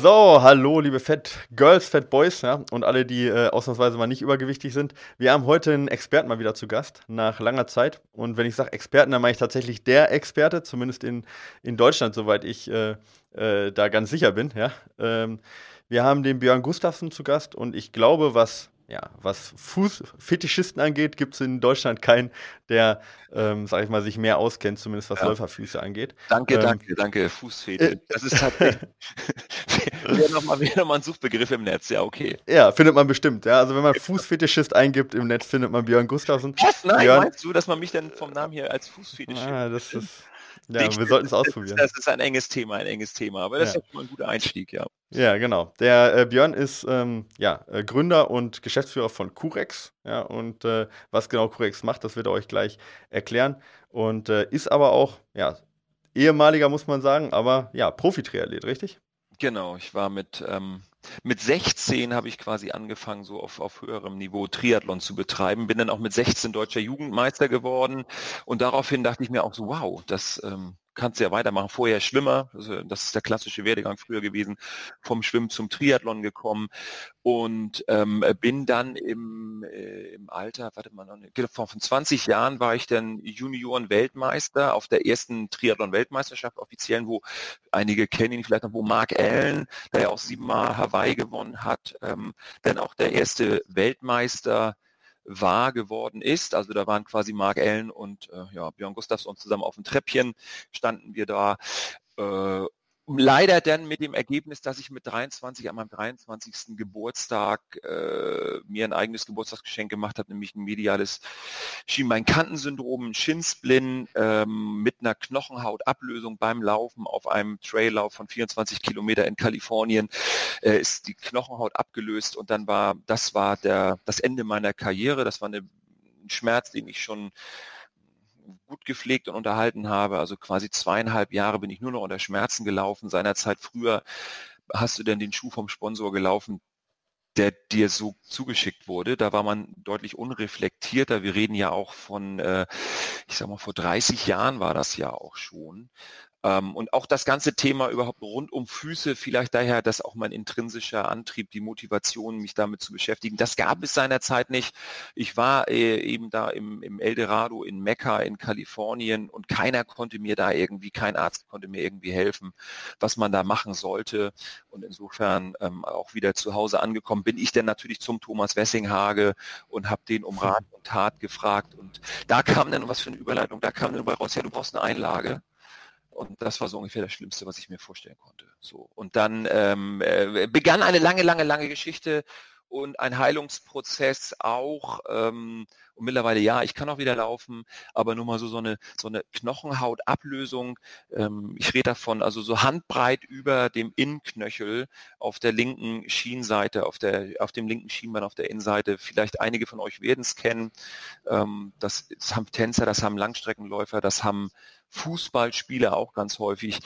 So, hallo liebe Fat Girls, Fat Boys ja, und alle, die äh, ausnahmsweise mal nicht übergewichtig sind. Wir haben heute einen Experten mal wieder zu Gast, nach langer Zeit. Und wenn ich sage Experten, dann meine ich tatsächlich der Experte, zumindest in, in Deutschland, soweit ich äh, äh, da ganz sicher bin. Ja. Ähm, wir haben den Björn Gustafsson zu Gast und ich glaube, was ja, was Fußfetischisten angeht, gibt es in Deutschland keinen, der, ähm, sag ich mal, sich mehr auskennt, zumindest was ja. Läuferfüße angeht. Danke, ähm, danke, danke, Fußfetisch. Äh, das ist tatsächlich, wäre nochmal wär noch ein Suchbegriff im Netz, ja, okay. Ja, findet man bestimmt, ja. Also wenn man Fußfetischist eingibt im Netz, findet man Björn Gustafsson. Was? Nein, Björn, meinst du, dass man mich denn vom Namen hier als Fußfetischist Ah, das ist, ja, ich, wir sollten es ausprobieren. Das ist ein enges Thema, ein enges Thema, aber das ja. ist mal ein guter Einstieg, ja. Ja, genau. Der äh, Björn ist ähm, ja, äh, Gründer und Geschäftsführer von Curex. Ja, und äh, was genau Curex macht, das wird er euch gleich erklären. Und äh, ist aber auch, ja, ehemaliger, muss man sagen, aber ja, Profi-Triathlet, richtig? Genau, ich war mit, ähm, mit 16 habe ich quasi angefangen, so auf, auf höherem Niveau Triathlon zu betreiben. Bin dann auch mit 16 deutscher Jugendmeister geworden. Und daraufhin dachte ich mir auch so, wow, das ähm, kannst du ja weitermachen. Vorher Schwimmer, also das ist der klassische Werdegang früher gewesen, vom Schwimmen zum Triathlon gekommen und ähm, bin dann im, äh, im Alter, warte mal, genau, von 20 Jahren war ich dann Junioren-Weltmeister auf der ersten Triathlon-Weltmeisterschaft offiziellen, wo einige kennen ihn vielleicht noch, wo Mark Allen, der ja auch siebenmal Hawaii gewonnen hat, ähm, dann auch der erste Weltmeister wahr geworden ist. Also da waren quasi Mark Allen und äh, ja, Björn Gustafsson zusammen auf dem Treppchen, standen wir da. Äh, leider dann mit dem Ergebnis, dass ich mit 23 an meinem 23. Geburtstag äh, mir ein eigenes Geburtstagsgeschenk gemacht habe, nämlich ein mediales Schienbeinkantensyndrom, ein Schinsplin ähm, mit einer Knochenhautablösung beim Laufen auf einem Traillauf von 24 Kilometer in Kalifornien äh, ist die Knochenhaut abgelöst und dann war das war der das Ende meiner Karriere. Das war eine, ein Schmerz, den ich schon gut gepflegt und unterhalten habe. Also quasi zweieinhalb Jahre bin ich nur noch unter Schmerzen gelaufen. Seinerzeit früher hast du denn den Schuh vom Sponsor gelaufen, der dir so zugeschickt wurde. Da war man deutlich unreflektierter. Wir reden ja auch von, äh, ich sag mal, vor 30 Jahren war das ja auch schon. Ähm, und auch das ganze Thema überhaupt rund um Füße, vielleicht daher, dass auch mein intrinsischer Antrieb, die Motivation, mich damit zu beschäftigen, das gab es seinerzeit nicht. Ich war äh, eben da im, im Eldorado in Mekka in Kalifornien und keiner konnte mir da irgendwie, kein Arzt konnte mir irgendwie helfen, was man da machen sollte. Und insofern ähm, auch wieder zu Hause angekommen bin ich dann natürlich zum Thomas Wessinghage und habe den um Rat und Tat gefragt. Und da kam dann, was für eine Überleitung, da kam dann raus, ja, du brauchst eine Einlage. Und das war so ungefähr das Schlimmste, was ich mir vorstellen konnte. So. Und dann ähm, äh, begann eine lange, lange, lange Geschichte und ein Heilungsprozess auch. Ähm, und mittlerweile ja, ich kann auch wieder laufen, aber nur mal so so eine so eine Knochenhautablösung. Ähm, ich rede davon, also so handbreit über dem Innenknöchel auf der linken Schienseite, auf der auf dem linken Schienbein auf der Innenseite. Vielleicht einige von euch werden es kennen. Ähm, das, das haben Tänzer, das haben Langstreckenläufer, das haben Fußballspieler auch ganz häufig.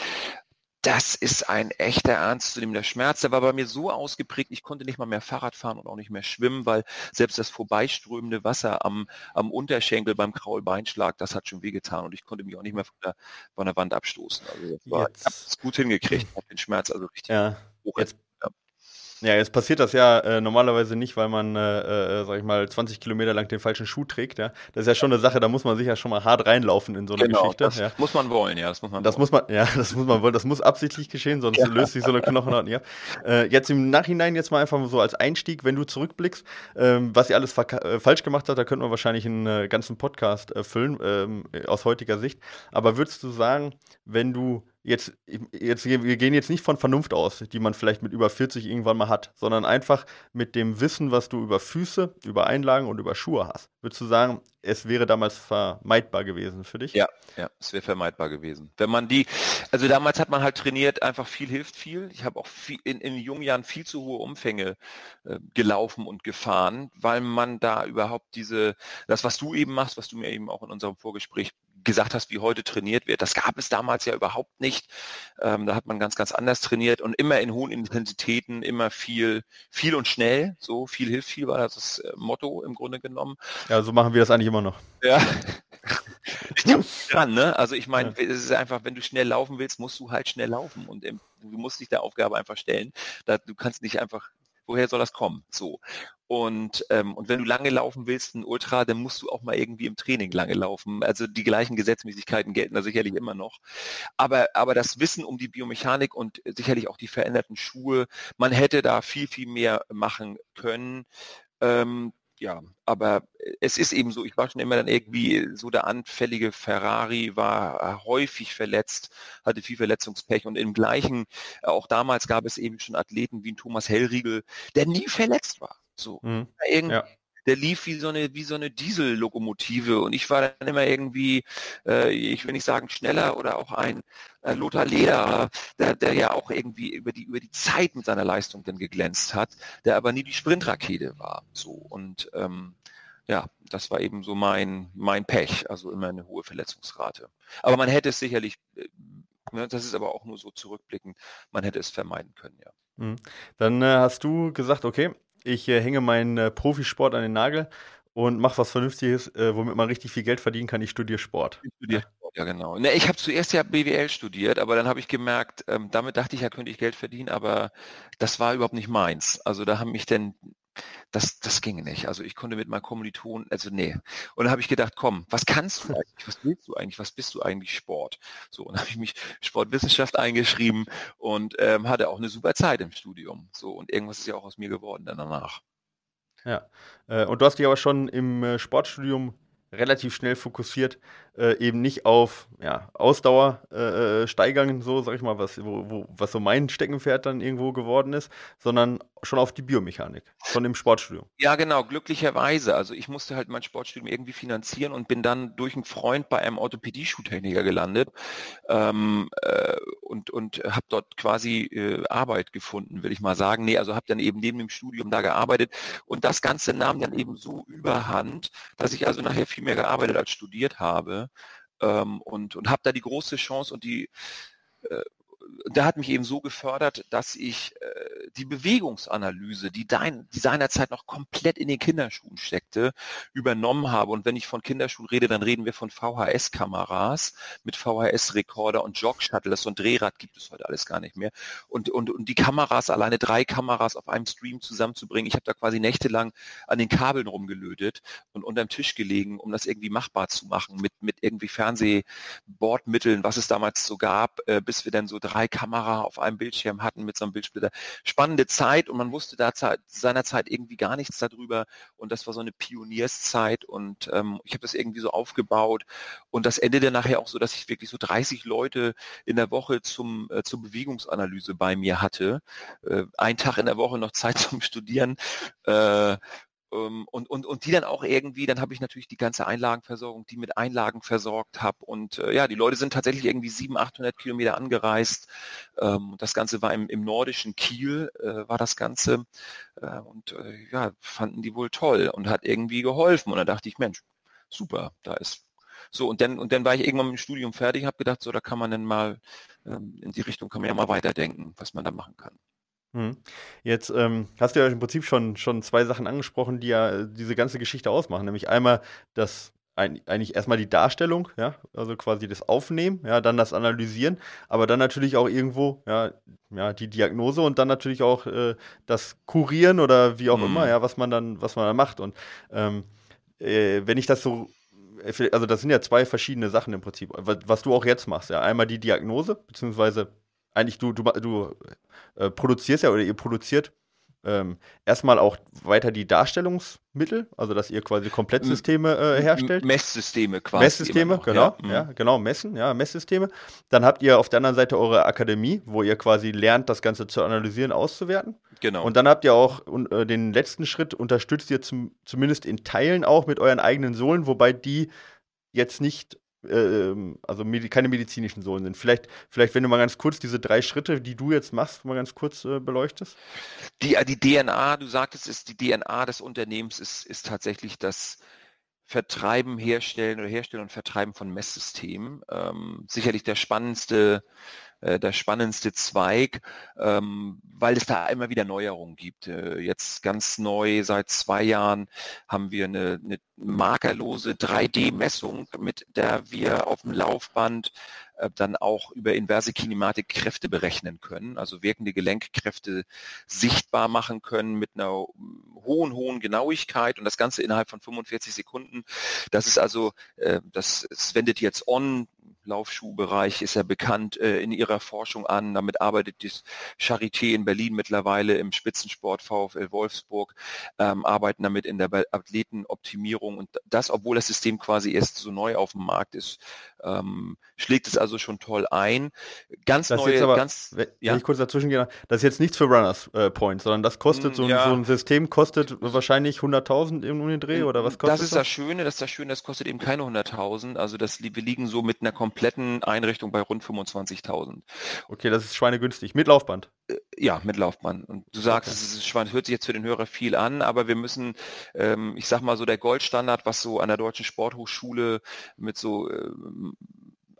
Das ist ein echter ernstzunehmender Schmerz. Der war bei mir so ausgeprägt, ich konnte nicht mal mehr Fahrrad fahren und auch nicht mehr schwimmen, weil selbst das vorbeiströmende Wasser am, am Unterschenkel beim Kraulbeinschlag, das hat schon wehgetan und ich konnte mich auch nicht mehr von der, von der Wand abstoßen. Also das war, ich habe es gut hingekriegt, habe den Schmerz also richtig ja, hoch. Jetzt, ja, jetzt passiert das ja äh, normalerweise nicht, weil man, äh, äh, sag ich mal, 20 Kilometer lang den falschen Schuh trägt. Ja? Das ist ja schon eine Sache, da muss man sich ja schon mal hart reinlaufen in so eine genau, Geschichte. Das ja. muss man wollen, ja. Das muss man das muss man, ja, das muss man wollen. Das muss absichtlich geschehen, sonst ja. löst sich so eine Knochenhaut nicht ab. Äh, jetzt im Nachhinein jetzt mal einfach so als Einstieg, wenn du zurückblickst, ähm, was ihr alles äh, falsch gemacht hat, da könnte man wahrscheinlich einen äh, ganzen Podcast füllen, ähm, aus heutiger Sicht. Aber würdest du sagen, wenn du jetzt, jetzt, wir gehen jetzt nicht von Vernunft aus, die man vielleicht mit über 40 irgendwann mal hat, sondern einfach mit dem Wissen, was du über Füße, über Einlagen und über Schuhe hast. Würdest du sagen, es wäre damals vermeidbar gewesen für dich? Ja, ja, es wäre vermeidbar gewesen. Wenn man die, also damals hat man halt trainiert, einfach viel hilft viel. Ich habe auch viel, in, in jungen Jahren viel zu hohe Umfänge äh, gelaufen und gefahren, weil man da überhaupt diese, das, was du eben machst, was du mir eben auch in unserem Vorgespräch gesagt hast, wie heute trainiert wird. Das gab es damals ja überhaupt nicht. Ähm, da hat man ganz, ganz anders trainiert und immer in hohen Intensitäten, immer viel, viel und schnell. So viel hilft viel war das äh, Motto im Grunde genommen. Ja, so machen wir das eigentlich immer noch. Ja. dran, ne? Also ich meine, ja. es ist einfach, wenn du schnell laufen willst, musst du halt schnell laufen und du musst dich der Aufgabe einfach stellen. Da, du kannst nicht einfach woher soll das kommen? So. Und, ähm, und wenn du lange laufen willst, ein Ultra, dann musst du auch mal irgendwie im Training lange laufen. Also die gleichen Gesetzmäßigkeiten gelten da sicherlich immer noch. Aber, aber das Wissen um die Biomechanik und sicherlich auch die veränderten Schuhe, man hätte da viel, viel mehr machen können. Ähm, ja, aber es ist eben so, ich war schon immer dann irgendwie so der anfällige Ferrari, war häufig verletzt, hatte viel Verletzungspech und im gleichen, auch damals gab es eben schon Athleten wie ein Thomas Hellriegel, der nie verletzt war. So, mhm. irgendwie, ja der lief wie so eine, wie so eine Diesellokomotive und ich war dann immer irgendwie, äh, ich will nicht sagen schneller oder auch ein äh, Lothar Leder, der, der ja auch irgendwie über die, über die Zeit mit seiner Leistung dann geglänzt hat, der aber nie die Sprintrakete war. So und ähm, ja, das war eben so mein, mein Pech, also immer eine hohe Verletzungsrate. Aber man hätte es sicherlich, äh, ne, das ist aber auch nur so zurückblickend, man hätte es vermeiden können, ja. Mhm. Dann äh, hast du gesagt, okay, ich äh, hänge meinen äh, Profisport an den Nagel und mache was Vernünftiges, äh, womit man richtig viel Geld verdienen kann. Ich studiere Sport. Ich studiere Sport, ja genau. Ne, ich habe zuerst ja BWL studiert, aber dann habe ich gemerkt, ähm, damit dachte ich ja, könnte ich Geld verdienen, aber das war überhaupt nicht meins. Also da haben mich denn das, das ging nicht. Also ich konnte mit meinem Kommilitonen, also nee. Und dann habe ich gedacht, komm, was kannst du eigentlich? Was willst du eigentlich? Was bist du eigentlich Sport? So, und dann habe ich mich Sportwissenschaft eingeschrieben und ähm, hatte auch eine super Zeit im Studium. So, und irgendwas ist ja auch aus mir geworden dann danach. Ja, äh, und du hast dich aber schon im äh, Sportstudium relativ schnell fokussiert, äh, eben nicht auf ja, Ausdauer äh, äh, steigern, so sag ich mal, was, wo, wo, was so mein Steckenpferd dann irgendwo geworden ist, sondern schon auf die Biomechanik, schon im Sportstudium. Ja, genau, glücklicherweise. Also ich musste halt mein Sportstudium irgendwie finanzieren und bin dann durch einen Freund bei einem Orthopädie-Schuhtechniker gelandet ähm, äh, und, und habe dort quasi äh, Arbeit gefunden, will ich mal sagen. Nee, also habe dann eben neben dem Studium da gearbeitet und das Ganze nahm dann eben so überhand, dass ich also nachher viel mehr gearbeitet als studiert habe ähm, und, und habe da die große Chance und die äh, der hat mich eben so gefördert, dass ich äh, die Bewegungsanalyse, die, dein, die seinerzeit noch komplett in den Kinderschuhen steckte, übernommen habe. Und wenn ich von Kinderschuhen rede, dann reden wir von VHS-Kameras mit VHS-Rekorder und Jog-Shuttle. Das so ein Drehrad gibt es heute alles gar nicht mehr. Und, und, und die Kameras, alleine drei Kameras auf einem Stream zusammenzubringen, ich habe da quasi nächtelang an den Kabeln rumgelötet und unterm Tisch gelegen, um das irgendwie machbar zu machen mit, mit irgendwie Fernsehbordmitteln, was es damals so gab, äh, bis wir dann so drei Kamera auf einem Bildschirm hatten mit so einem Bildsplitter. Spannende Zeit und man wusste da seinerzeit irgendwie gar nichts darüber und das war so eine Pionierszeit und ähm, ich habe das irgendwie so aufgebaut und das endete nachher auch so, dass ich wirklich so 30 Leute in der Woche zum äh, zur Bewegungsanalyse bei mir hatte. Äh, ein Tag in der Woche noch Zeit zum Studieren. Äh, und, und, und die dann auch irgendwie, dann habe ich natürlich die ganze Einlagenversorgung, die mit Einlagen versorgt habe. Und äh, ja, die Leute sind tatsächlich irgendwie 700, 800 Kilometer angereist. Ähm, das Ganze war im, im nordischen Kiel, äh, war das Ganze. Äh, und äh, ja, fanden die wohl toll und hat irgendwie geholfen. Und dann dachte ich, Mensch, super, da ist so, und dann, und dann war ich irgendwann mit dem Studium fertig, habe gedacht, so, da kann man dann mal, ähm, in die Richtung kann man ja mal weiterdenken, was man da machen kann. Mhm. Jetzt ähm, hast du ja im Prinzip schon, schon zwei Sachen angesprochen, die ja äh, diese ganze Geschichte ausmachen. Nämlich einmal das eigentlich erstmal die Darstellung, ja, also quasi das Aufnehmen, ja, dann das Analysieren, aber dann natürlich auch irgendwo, ja, ja, die Diagnose und dann natürlich auch äh, das Kurieren oder wie auch mhm. immer, ja, was man dann, was man dann macht. Und ähm, äh, wenn ich das so, äh, also das sind ja zwei verschiedene Sachen im Prinzip, was, was du auch jetzt machst, ja, einmal die Diagnose, beziehungsweise eigentlich du, du, du äh, produzierst ja oder ihr produziert ähm, erstmal auch weiter die Darstellungsmittel, also dass ihr quasi Komplettsysteme äh, herstellt. Messsysteme quasi. Messsysteme, genau, ja. ja. genau, messen, ja, Messsysteme. Dann habt ihr auf der anderen Seite eure Akademie, wo ihr quasi lernt, das Ganze zu analysieren, auszuwerten. Genau. Und dann habt ihr auch äh, den letzten Schritt, unterstützt ihr zum, zumindest in Teilen auch mit euren eigenen Sohlen, wobei die jetzt nicht ähm, also med keine medizinischen Sohlen sind. Vielleicht, vielleicht, wenn du mal ganz kurz diese drei Schritte, die du jetzt machst, mal ganz kurz äh, beleuchtest. Die, äh, die DNA, du sagtest, ist die DNA des Unternehmens ist, ist tatsächlich das Vertreiben, Herstellen oder Herstellen und Vertreiben von Messsystemen. Ähm, sicherlich der spannendste äh, der spannendste Zweig, ähm, weil es da immer wieder Neuerungen gibt. Äh, jetzt ganz neu, seit zwei Jahren haben wir eine, eine markerlose 3D-Messung, mit der wir auf dem Laufband äh, dann auch über inverse Kinematik Kräfte berechnen können, also wirkende Gelenkkräfte sichtbar machen können mit einer hohen, hohen Genauigkeit und das Ganze innerhalb von 45 Sekunden. Das ist also, das wendet jetzt on Laufschuhbereich ist ja bekannt äh, in ihrer Forschung an. Damit arbeitet das Charité in Berlin mittlerweile im Spitzensport VfL Wolfsburg, ähm, arbeiten damit in der Athletenoptimierung und das, obwohl das System quasi erst so neu auf dem Markt ist, ähm, schlägt es also schon toll ein. Ganz das neue, aber, ganz, wenn ja. ich kurz dazwischen gehe, das ist jetzt nichts für Runners äh, Point, sondern das kostet, so, ja. so, ein System kostet wahrscheinlich 100.000 im Unidreh oder was kostet das? Ist das ist das Schöne, das ist das Schöne, das kostet eben keine 100.000, also das, wir liegen so mit einer kompletten Einrichtung bei rund 25.000. Okay, das ist schweinegünstig, mit Laufband. Äh, ja, mit Laufband. Und du sagst, okay. es ist hört sich jetzt für den Hörer viel an, aber wir müssen, ähm, ich sag mal so der Goldstandard, was so an der Deutschen Sporthochschule mit so ähm,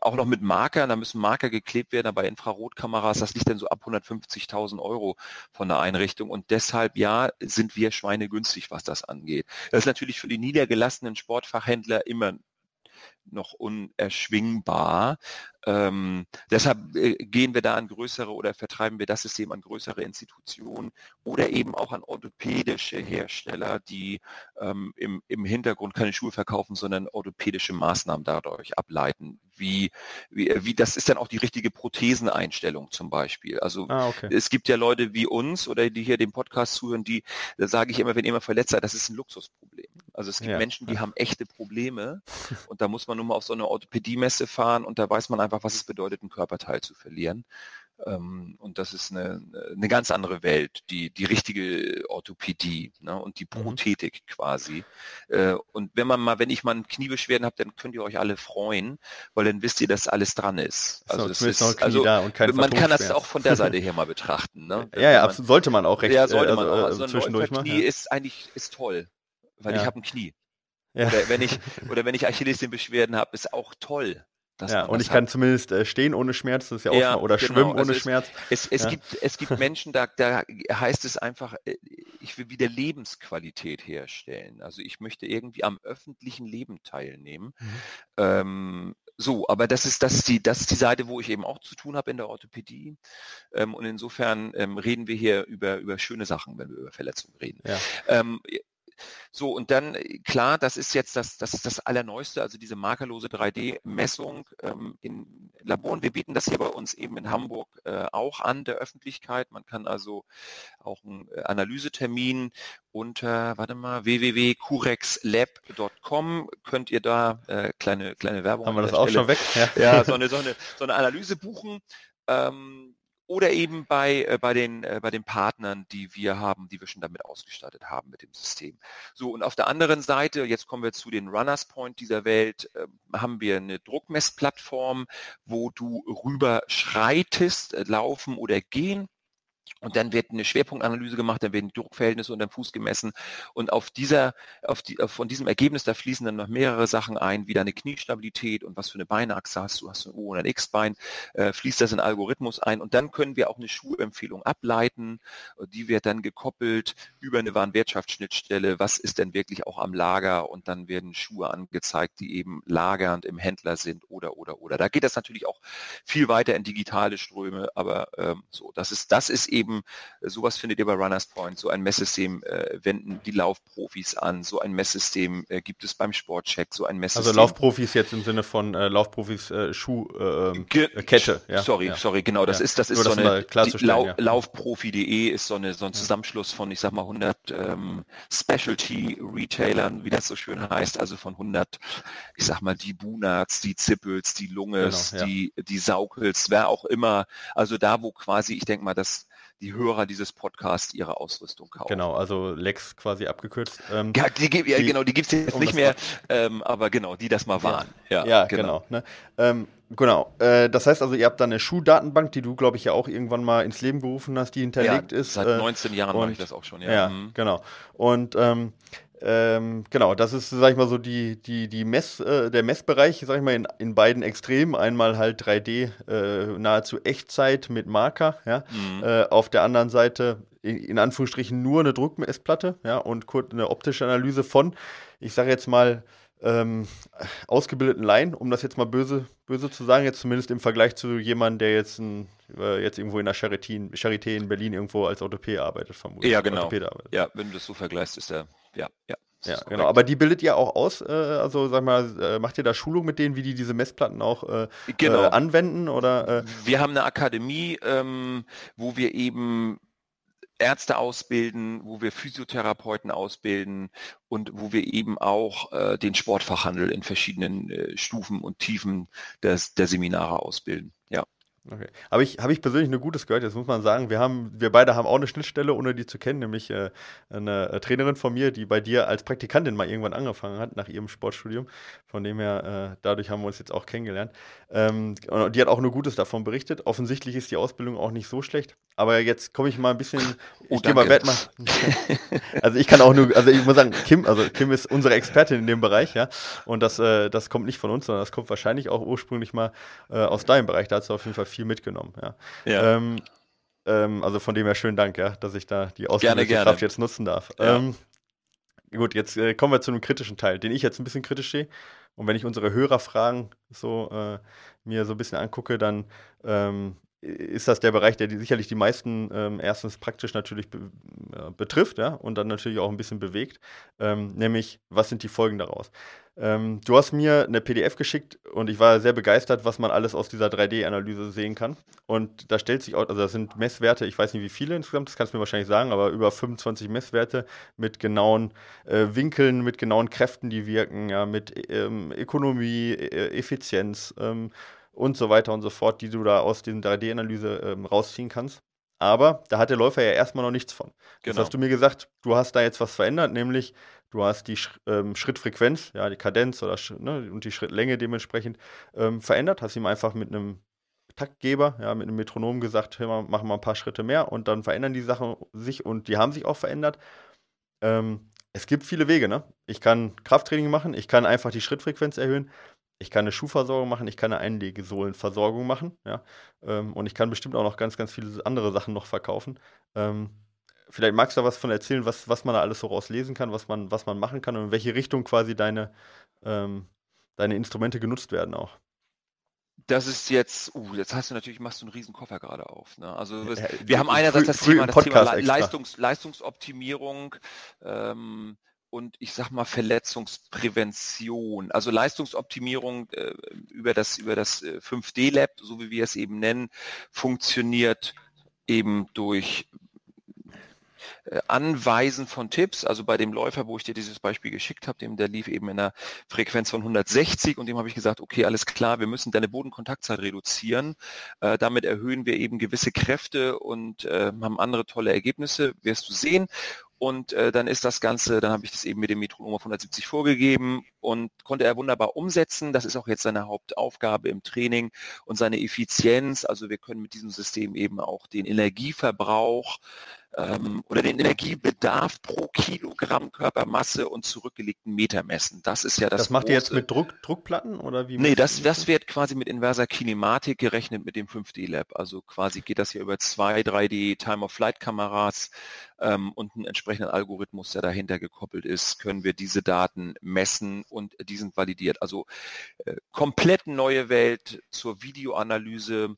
auch noch mit Markern, da müssen Marker geklebt werden, bei Infrarotkameras, das liegt dann so ab 150.000 Euro von der Einrichtung und deshalb, ja, sind wir schweinegünstig, was das angeht. Das ist natürlich für die niedergelassenen Sportfachhändler immer noch unerschwingbar. Ähm, deshalb äh, gehen wir da an größere oder vertreiben wir das System an größere Institutionen oder eben auch an orthopädische Hersteller, die ähm, im, im Hintergrund keine Schuhe verkaufen, sondern orthopädische Maßnahmen dadurch ableiten. Wie, wie, äh, wie das ist dann auch die richtige Protheseneinstellung zum Beispiel. Also ah, okay. es gibt ja Leute wie uns oder die hier dem Podcast zuhören, die, da sage ich immer, wenn ihr mal verletzt seid, das ist ein Luxusproblem. Also es gibt ja. Menschen, die haben echte Probleme und da muss man nur mal auf so eine Orthopädie-Messe fahren und da weiß man einfach, was es bedeutet, einen Körperteil zu verlieren. Ähm, und das ist eine, eine ganz andere Welt, die, die richtige Orthopädie ne, und die mhm. Prothetik quasi. Äh, und wenn man mal, wenn ich mal Kniebeschwerden habe, dann könnt ihr euch alle freuen, weil dann wisst ihr, dass alles dran ist. Also, so, ist, also man kann das auch von der Seite her mal betrachten. Ne? ja, ja, man, sollte man auch recht. Ja, sollte man also, auch. Also zwischendurch ein Knie ja. ist eigentlich ist toll, weil ja. ich habe ein Knie. Ja. Oder wenn ich oder wenn ich Achillessehnenbeschwerden habe, ist auch toll. ja, und ich hat. kann zumindest äh, stehen ohne Schmerz, das ist ja auch ja, oder genau. schwimmen also ohne es, Schmerz. Es, es ja. gibt, es gibt Menschen, da, da heißt es einfach, äh, ich will wieder Lebensqualität herstellen. Also ich möchte irgendwie am öffentlichen Leben teilnehmen. Mhm. Ähm, so, aber das ist, das ist die, das ist die Seite, wo ich eben auch zu tun habe in der Orthopädie. Ähm, und insofern ähm, reden wir hier über, über schöne Sachen, wenn wir über Verletzungen reden. Ja. Ähm, so, und dann, äh, klar, das ist jetzt das, das ist das Allerneueste, also diese markerlose 3D-Messung ähm, in Laboren. Wir bieten das hier bei uns eben in Hamburg äh, auch an der Öffentlichkeit. Man kann also auch einen äh, Analysetermin unter, warte mal, www.curexlab.com könnt ihr da äh, kleine, kleine Werbung. Haben wir das auch Stelle, schon weg? Ja, ja so, eine, so, eine, so eine Analyse buchen. Ähm, oder eben bei, äh, bei, den, äh, bei den Partnern, die wir haben, die wir schon damit ausgestattet haben mit dem System. So, und auf der anderen Seite, jetzt kommen wir zu den Runners Point dieser Welt, äh, haben wir eine Druckmessplattform, wo du rüber schreitest, äh, laufen oder gehen und dann wird eine Schwerpunktanalyse gemacht, dann werden Druckverhältnisse unter dem Fuß gemessen. Und auf dieser, auf die, von diesem Ergebnis, da fließen dann noch mehrere Sachen ein, wie deine Kniestabilität und was für eine Beinachse hast du, hast du ein O- oder ein X-Bein, äh, fließt das in Algorithmus ein. Und dann können wir auch eine Schuhempfehlung ableiten. Die wird dann gekoppelt über eine Warenwirtschaftsschnittstelle. Was ist denn wirklich auch am Lager? Und dann werden Schuhe angezeigt, die eben lagernd im Händler sind oder, oder, oder. Da geht das natürlich auch viel weiter in digitale Ströme. Aber ähm, so, das ist, das ist eben, äh, sowas findet ihr bei Runners Point, so ein Messsystem äh, wenden die Laufprofis an, so ein Messsystem äh, gibt es beim Sportcheck, so ein Messsystem. Also Laufprofis jetzt im Sinne von äh, Laufprofis äh, Schuhkette. Äh, ja, sorry, ja. sorry, genau, das ja. ist, das ist Nur so eine, Lau ja. Laufprofi.de ist so eine, so ein Zusammenschluss von, ich sag mal, 100 ähm, Specialty-Retailern, wie das so schön heißt, also von 100, ich sag mal, die Bunats, die Zippels, die Lunges, genau, die, die Saukels, wer auch immer, also da, wo quasi, ich denke mal, das die Hörer dieses Podcasts ihre Ausrüstung kaufen. Genau, also Lex quasi abgekürzt. Ähm, ja, die, ja, die, genau, die gibt es jetzt um nicht mehr, ähm, aber genau, die das mal waren. Ja, ja genau. genau ne? ähm, genau. Äh, das heißt also, ihr habt da eine Schuhdatenbank, die du, glaube ich, ja auch irgendwann mal ins Leben gerufen hast, die hinterlegt ja, ist. Seit 19 äh, Jahren mache ich das auch schon, ja. Ja, mhm. genau. Und ähm, ähm, genau, das ist, sag ich mal, so die, die, die Mess, äh, der Messbereich, sag ich mal, in, in beiden Extremen. Einmal halt 3D, äh, nahezu Echtzeit mit Marker, ja. Mhm. Äh, auf der anderen Seite in, in, Anführungsstrichen nur eine Druckmessplatte, ja, und kurz eine optische Analyse von, ich sage jetzt mal, ähm, ausgebildeten Laien, um das jetzt mal böse, böse zu sagen, jetzt zumindest im Vergleich zu jemandem, der jetzt, ein, äh, jetzt irgendwo in der Charité, Charité in Berlin irgendwo als Orthopäde arbeitet, vermutlich. Ja, genau. Ja, wenn du das so vergleichst, ist der, ja, ja. Ja, genau. Aber die bildet ihr auch aus? Äh, also sag mal, äh, macht ihr da Schulung mit denen, wie die diese Messplatten auch äh, genau. Äh, anwenden? Oder, äh? Wir haben eine Akademie, ähm, wo wir eben Ärzte ausbilden, wo wir Physiotherapeuten ausbilden und wo wir eben auch äh, den Sportfachhandel in verschiedenen Stufen und Tiefen des, der Seminare ausbilden. Okay. Habe ich, hab ich persönlich nur Gutes gehört, jetzt muss man sagen, wir haben, wir beide haben auch eine Schnittstelle, ohne die zu kennen, nämlich äh, eine äh, Trainerin von mir, die bei dir als Praktikantin mal irgendwann angefangen hat, nach ihrem Sportstudium. Von dem her, äh, dadurch haben wir uns jetzt auch kennengelernt. Ähm, und die hat auch nur Gutes davon berichtet. Offensichtlich ist die Ausbildung auch nicht so schlecht. Aber jetzt komme ich mal ein bisschen, oh, ich gehe mal Wert machen. also ich kann auch nur, also ich muss sagen, Kim, also Kim ist unsere Expertin in dem Bereich, ja. Und das, äh, das kommt nicht von uns, sondern das kommt wahrscheinlich auch ursprünglich mal äh, aus deinem Bereich. Da hast du auf jeden Fall viel mitgenommen. Ja. ja. Ähm, ähm, also von dem her schönen Dank, ja, dass ich da die Ausbildungskraft jetzt nutzen darf. Ja. Ähm, gut, jetzt äh, kommen wir zu einem kritischen Teil, den ich jetzt ein bisschen kritisch sehe. Und wenn ich unsere Hörerfragen so äh, mir so ein bisschen angucke, dann ähm, ist das der Bereich, der die, sicherlich die meisten ähm, erstens praktisch natürlich be äh, betrifft, ja, und dann natürlich auch ein bisschen bewegt. Ähm, nämlich, was sind die Folgen daraus? Ähm, du hast mir eine PDF geschickt und ich war sehr begeistert, was man alles aus dieser 3D-Analyse sehen kann. Und da stellt sich auch, also das sind Messwerte, ich weiß nicht wie viele insgesamt, das kannst du mir wahrscheinlich sagen, aber über 25 Messwerte mit genauen äh, Winkeln, mit genauen Kräften, die wirken, ja, mit ähm, Ökonomie, e Effizienz ähm, und so weiter und so fort, die du da aus den 3D-Analyse ähm, rausziehen kannst. Aber da hat der Läufer ja erstmal noch nichts von. Genau. Das hast du mir gesagt, du hast da jetzt was verändert, nämlich du hast die ähm, Schrittfrequenz, ja, die Kadenz oder ne, und die Schrittlänge dementsprechend ähm, verändert, hast ihm einfach mit einem Taktgeber, ja, mit einem Metronom gesagt, hör mal, machen wir ein paar Schritte mehr und dann verändern die Sachen sich und die haben sich auch verändert. Ähm, es gibt viele Wege, ne? Ich kann Krafttraining machen, ich kann einfach die Schrittfrequenz erhöhen, ich kann eine Schuhversorgung machen, ich kann eine Einlegesohlenversorgung machen, ja. Ähm, und ich kann bestimmt auch noch ganz, ganz viele andere Sachen noch verkaufen. Ähm, vielleicht magst du da was von erzählen, was, was man da alles so rauslesen kann, was man, was man machen kann und in welche Richtung quasi deine, ähm, deine Instrumente genutzt werden auch. Das ist jetzt, uh, jetzt hast du natürlich, machst du einen riesen Koffer gerade auf. Ne? Also wir, wir haben einerseits das Thema, das Thema Leistungs, Leistungsoptimierung, ähm, und ich sag mal Verletzungsprävention, also Leistungsoptimierung äh, über das über das 5D äh, Lab, so wie wir es eben nennen, funktioniert eben durch äh, Anweisen von Tipps, also bei dem Läufer, wo ich dir dieses Beispiel geschickt habe, dem der lief eben in einer Frequenz von 160 und dem habe ich gesagt, okay, alles klar, wir müssen deine Bodenkontaktzeit reduzieren. Äh, damit erhöhen wir eben gewisse Kräfte und äh, haben andere tolle Ergebnisse, wirst du sehen. Und äh, dann ist das Ganze, dann habe ich das eben mit dem Metronom auf 170 vorgegeben und konnte er wunderbar umsetzen. Das ist auch jetzt seine Hauptaufgabe im Training und seine Effizienz. Also wir können mit diesem System eben auch den Energieverbrauch ähm, oder den Energiebedarf pro Kilogramm Körpermasse und zurückgelegten Meter messen. Das ist ja das. Das macht ihr jetzt mit Druck, Druckplatten oder wie? Nee, das, das wird quasi mit inverser Kinematik gerechnet mit dem 5D Lab. Also quasi geht das hier über zwei 3D Time-of-Flight-Kameras ähm, und einen entsprechenden Algorithmus, der dahinter gekoppelt ist, können wir diese Daten messen und die sind validiert. Also äh, komplett neue Welt zur Videoanalyse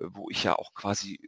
wo ich ja auch quasi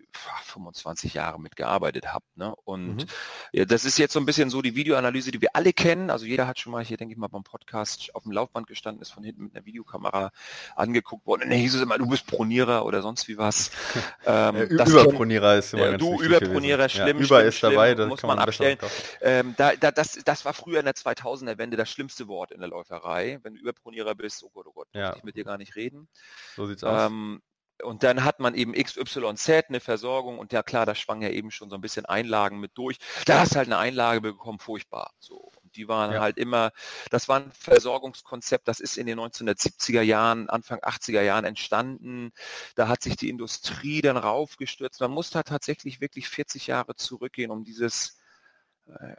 25 Jahre mitgearbeitet habe. Ne? Und mhm. ja, das ist jetzt so ein bisschen so die Videoanalyse, die wir alle kennen. Also jeder hat schon mal hier, denke ich mal, beim Podcast auf dem Laufband gestanden, ist von hinten mit einer Videokamera angeguckt worden. Und dann hieß es immer, du bist Pronierer oder sonst wie was. Ähm, äh, Überpronierer ist immer äh, ganz Du Überpronierer, schlimm, ja, über schlimm, ist dabei, das muss man, man abstellen. Ähm, da, da, das, das war früher in der 2000er Wende das schlimmste Wort in der Läuferei. Wenn du Überpronierer bist, oh Gott, oh Gott, ja. ich mit dir gar nicht reden. So sieht's ähm, aus und dann hat man eben XYZ, eine Versorgung und ja klar, da schwang ja eben schon so ein bisschen Einlagen mit durch. Da hast halt eine Einlage bekommen, furchtbar. So. Und die waren ja. halt immer, das war ein Versorgungskonzept, das ist in den 1970er Jahren, Anfang 80er Jahren entstanden. Da hat sich die Industrie dann raufgestürzt. Man muss da tatsächlich wirklich 40 Jahre zurückgehen, um dieses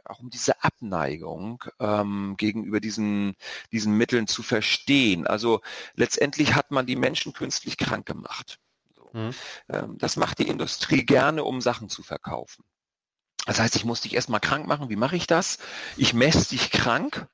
auch um diese Abneigung ähm, gegenüber diesen, diesen Mitteln zu verstehen. Also letztendlich hat man die Menschen künstlich krank gemacht. So. Mhm. Ähm, das macht die Industrie gerne, um Sachen zu verkaufen. Das heißt, ich muss dich erstmal krank machen. Wie mache ich das? Ich messe dich krank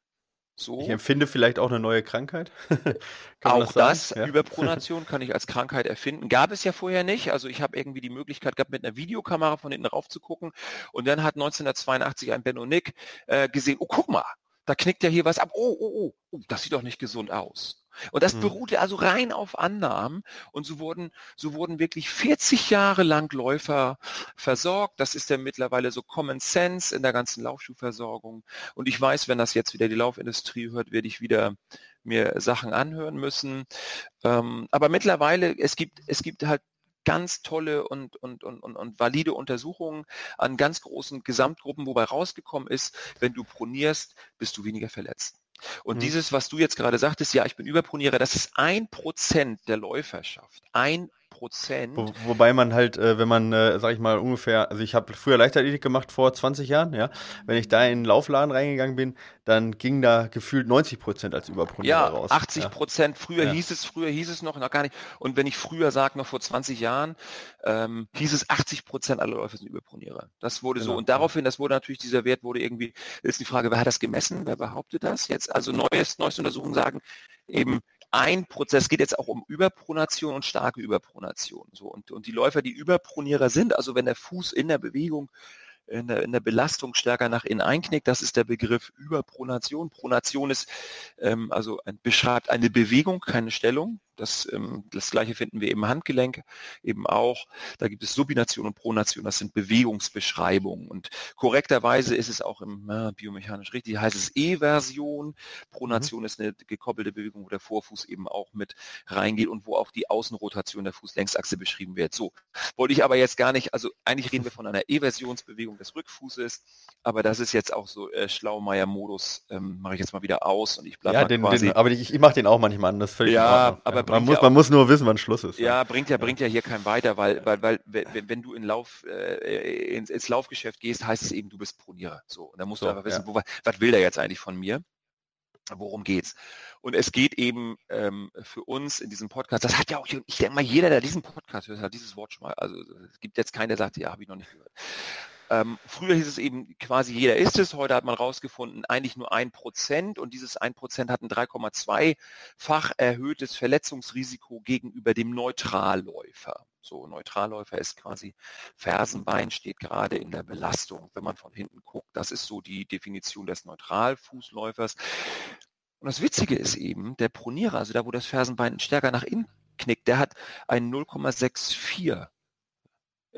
so. Ich empfinde vielleicht auch eine neue Krankheit. auch das, das ja. Überpronation kann ich als Krankheit erfinden. Gab es ja vorher nicht. Also ich habe irgendwie die Möglichkeit gehabt, mit einer Videokamera von hinten rauf zu gucken. Und dann hat 1982 ein Ben und Nick äh, gesehen, oh guck mal, da knickt ja hier was ab. Oh, oh, oh, oh das sieht doch nicht gesund aus. Und das hm. beruhte also rein auf Annahmen. Und so wurden, so wurden wirklich 40 Jahre lang Läufer versorgt. Das ist ja mittlerweile so Common Sense in der ganzen Laufschuhversorgung. Und ich weiß, wenn das jetzt wieder die Laufindustrie hört, werde ich wieder mir Sachen anhören müssen. Ähm, aber mittlerweile, es gibt, es gibt halt ganz tolle und, und, und, und, und valide Untersuchungen an ganz großen Gesamtgruppen, wobei rausgekommen ist, wenn du pronierst, bist du weniger verletzt. Und mhm. dieses, was du jetzt gerade sagtest, ja, ich bin Überpronierer, das ist ein Prozent der Läuferschaft. Ein Prozent. Wo, wobei man halt, äh, wenn man, äh, sag ich mal, ungefähr, also ich habe früher Leichtathletik gemacht vor 20 Jahren, ja. Wenn ich da in den Laufladen reingegangen bin, dann ging da gefühlt 90 Prozent als Überpronierer ja, raus. 80 Prozent. Ja. Früher ja. hieß es, früher hieß es noch, noch gar nicht. Und wenn ich früher sage, noch vor 20 Jahren, ähm, hieß es 80 Prozent aller Läufer sind Überpronierer. Das wurde genau. so. Und daraufhin, das wurde natürlich, dieser Wert wurde irgendwie, ist die Frage, wer hat das gemessen? Wer behauptet das jetzt? Also neues, neueste Untersuchungen sagen eben, ein Prozess, es geht jetzt auch um Überpronation und starke Überpronation. So, und, und die Läufer, die Überpronierer sind, also wenn der Fuß in der Bewegung in der, in der Belastung stärker nach innen einknickt. Das ist der Begriff Überpronation. Pronation ist ähm, also ein, beschreibt eine Bewegung, keine Stellung. Das, ähm, das gleiche finden wir im Handgelenk eben auch. Da gibt es Subination und Pronation, das sind Bewegungsbeschreibungen. Und korrekterweise ist es auch im äh, biomechanisch richtig, heißt es E-Version. Pronation mhm. ist eine gekoppelte Bewegung, wo der Vorfuß eben auch mit reingeht und wo auch die Außenrotation der Fußlängsachse beschrieben wird. So, wollte ich aber jetzt gar nicht, also eigentlich reden wir von einer E-Versionsbewegung des Rückfußes, aber das ist jetzt auch so äh, Schlaumeier-Modus, ähm, mache ich jetzt mal wieder aus und ich bleibe ja, den, quasi. Den, aber ich, ich mache den auch manchmal an, das völlig Ja, aber man muss, ja man muss nur wissen, wann Schluss ist. Ja, ja, bringt ja, bringt ja hier kein weiter, weil, weil, weil wenn, wenn du in Lauf, äh, ins, ins, Laufgeschäft gehst, heißt es eben, du bist Pronierer. So, und dann musst so, du einfach wissen, wo, was will der jetzt eigentlich von mir? Worum geht's? Und es geht eben ähm, für uns in diesem Podcast, das hat ja auch, ich denke mal, jeder, der diesen Podcast hört, hat dieses Wort schon mal, also es gibt jetzt keinen, der sagt, ja, habe ich noch nicht gehört. Ähm, früher hieß es eben quasi jeder ist es, heute hat man rausgefunden, eigentlich nur ein Prozent und dieses ein Prozent hat ein 3,2-fach erhöhtes Verletzungsrisiko gegenüber dem Neutralläufer. So, Neutralläufer ist quasi Fersenbein, steht gerade in der Belastung, wenn man von hinten guckt. Das ist so die Definition des Neutralfußläufers. Und das Witzige ist eben, der Pronierer, also da, wo das Fersenbein stärker nach innen knickt, der hat ein 0,64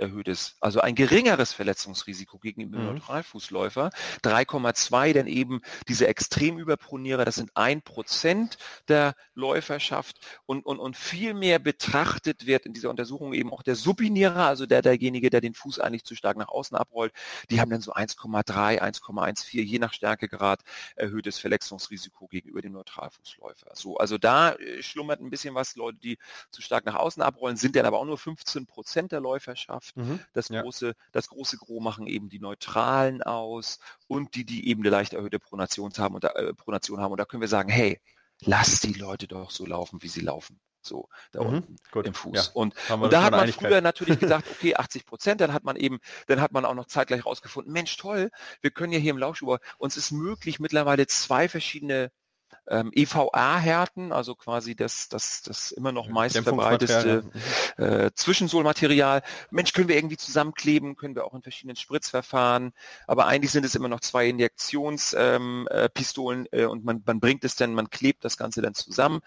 erhöhtes, also ein geringeres Verletzungsrisiko gegenüber mhm. Neutralfußläufer. 3,2 denn eben diese Extremüberpronierer, das sind ein Prozent der Läuferschaft und, und, und viel mehr betrachtet wird in dieser Untersuchung eben auch der Subinierer, also der, derjenige, der den Fuß eigentlich zu stark nach außen abrollt, die haben dann so 1,3, 1,14, je nach Stärkegrad erhöhtes Verletzungsrisiko gegenüber dem Neutralfußläufer. So, also da äh, schlummert ein bisschen was, Leute, die zu stark nach außen abrollen, sind dann aber auch nur 15 Prozent der Läuferschaft. Mhm. Das, ja. große, das große Gros machen eben die Neutralen aus und die, die eben eine leicht erhöhte Pronation haben. Und da, äh, Pronation haben. Und da können wir sagen, hey, lass die Leute doch so laufen, wie sie laufen. So, da mhm, unten gut. im Fuß. Ja, und, und da hat man früher natürlich gesagt, okay, 80 Prozent, dann hat man eben, dann hat man auch noch zeitgleich rausgefunden, Mensch, toll, wir können ja hier im Laufschuh, uns ist möglich, mittlerweile zwei verschiedene ähm, EVA-Härten, also quasi das, das, das immer noch meist verbreiteste mhm. äh, Zwischensohlmaterial. Mensch, können wir irgendwie zusammenkleben, können wir auch in verschiedenen Spritzverfahren, aber eigentlich sind es immer noch zwei Injektionspistolen ähm, äh, äh, und man, man bringt es dann, man klebt das Ganze dann zusammen,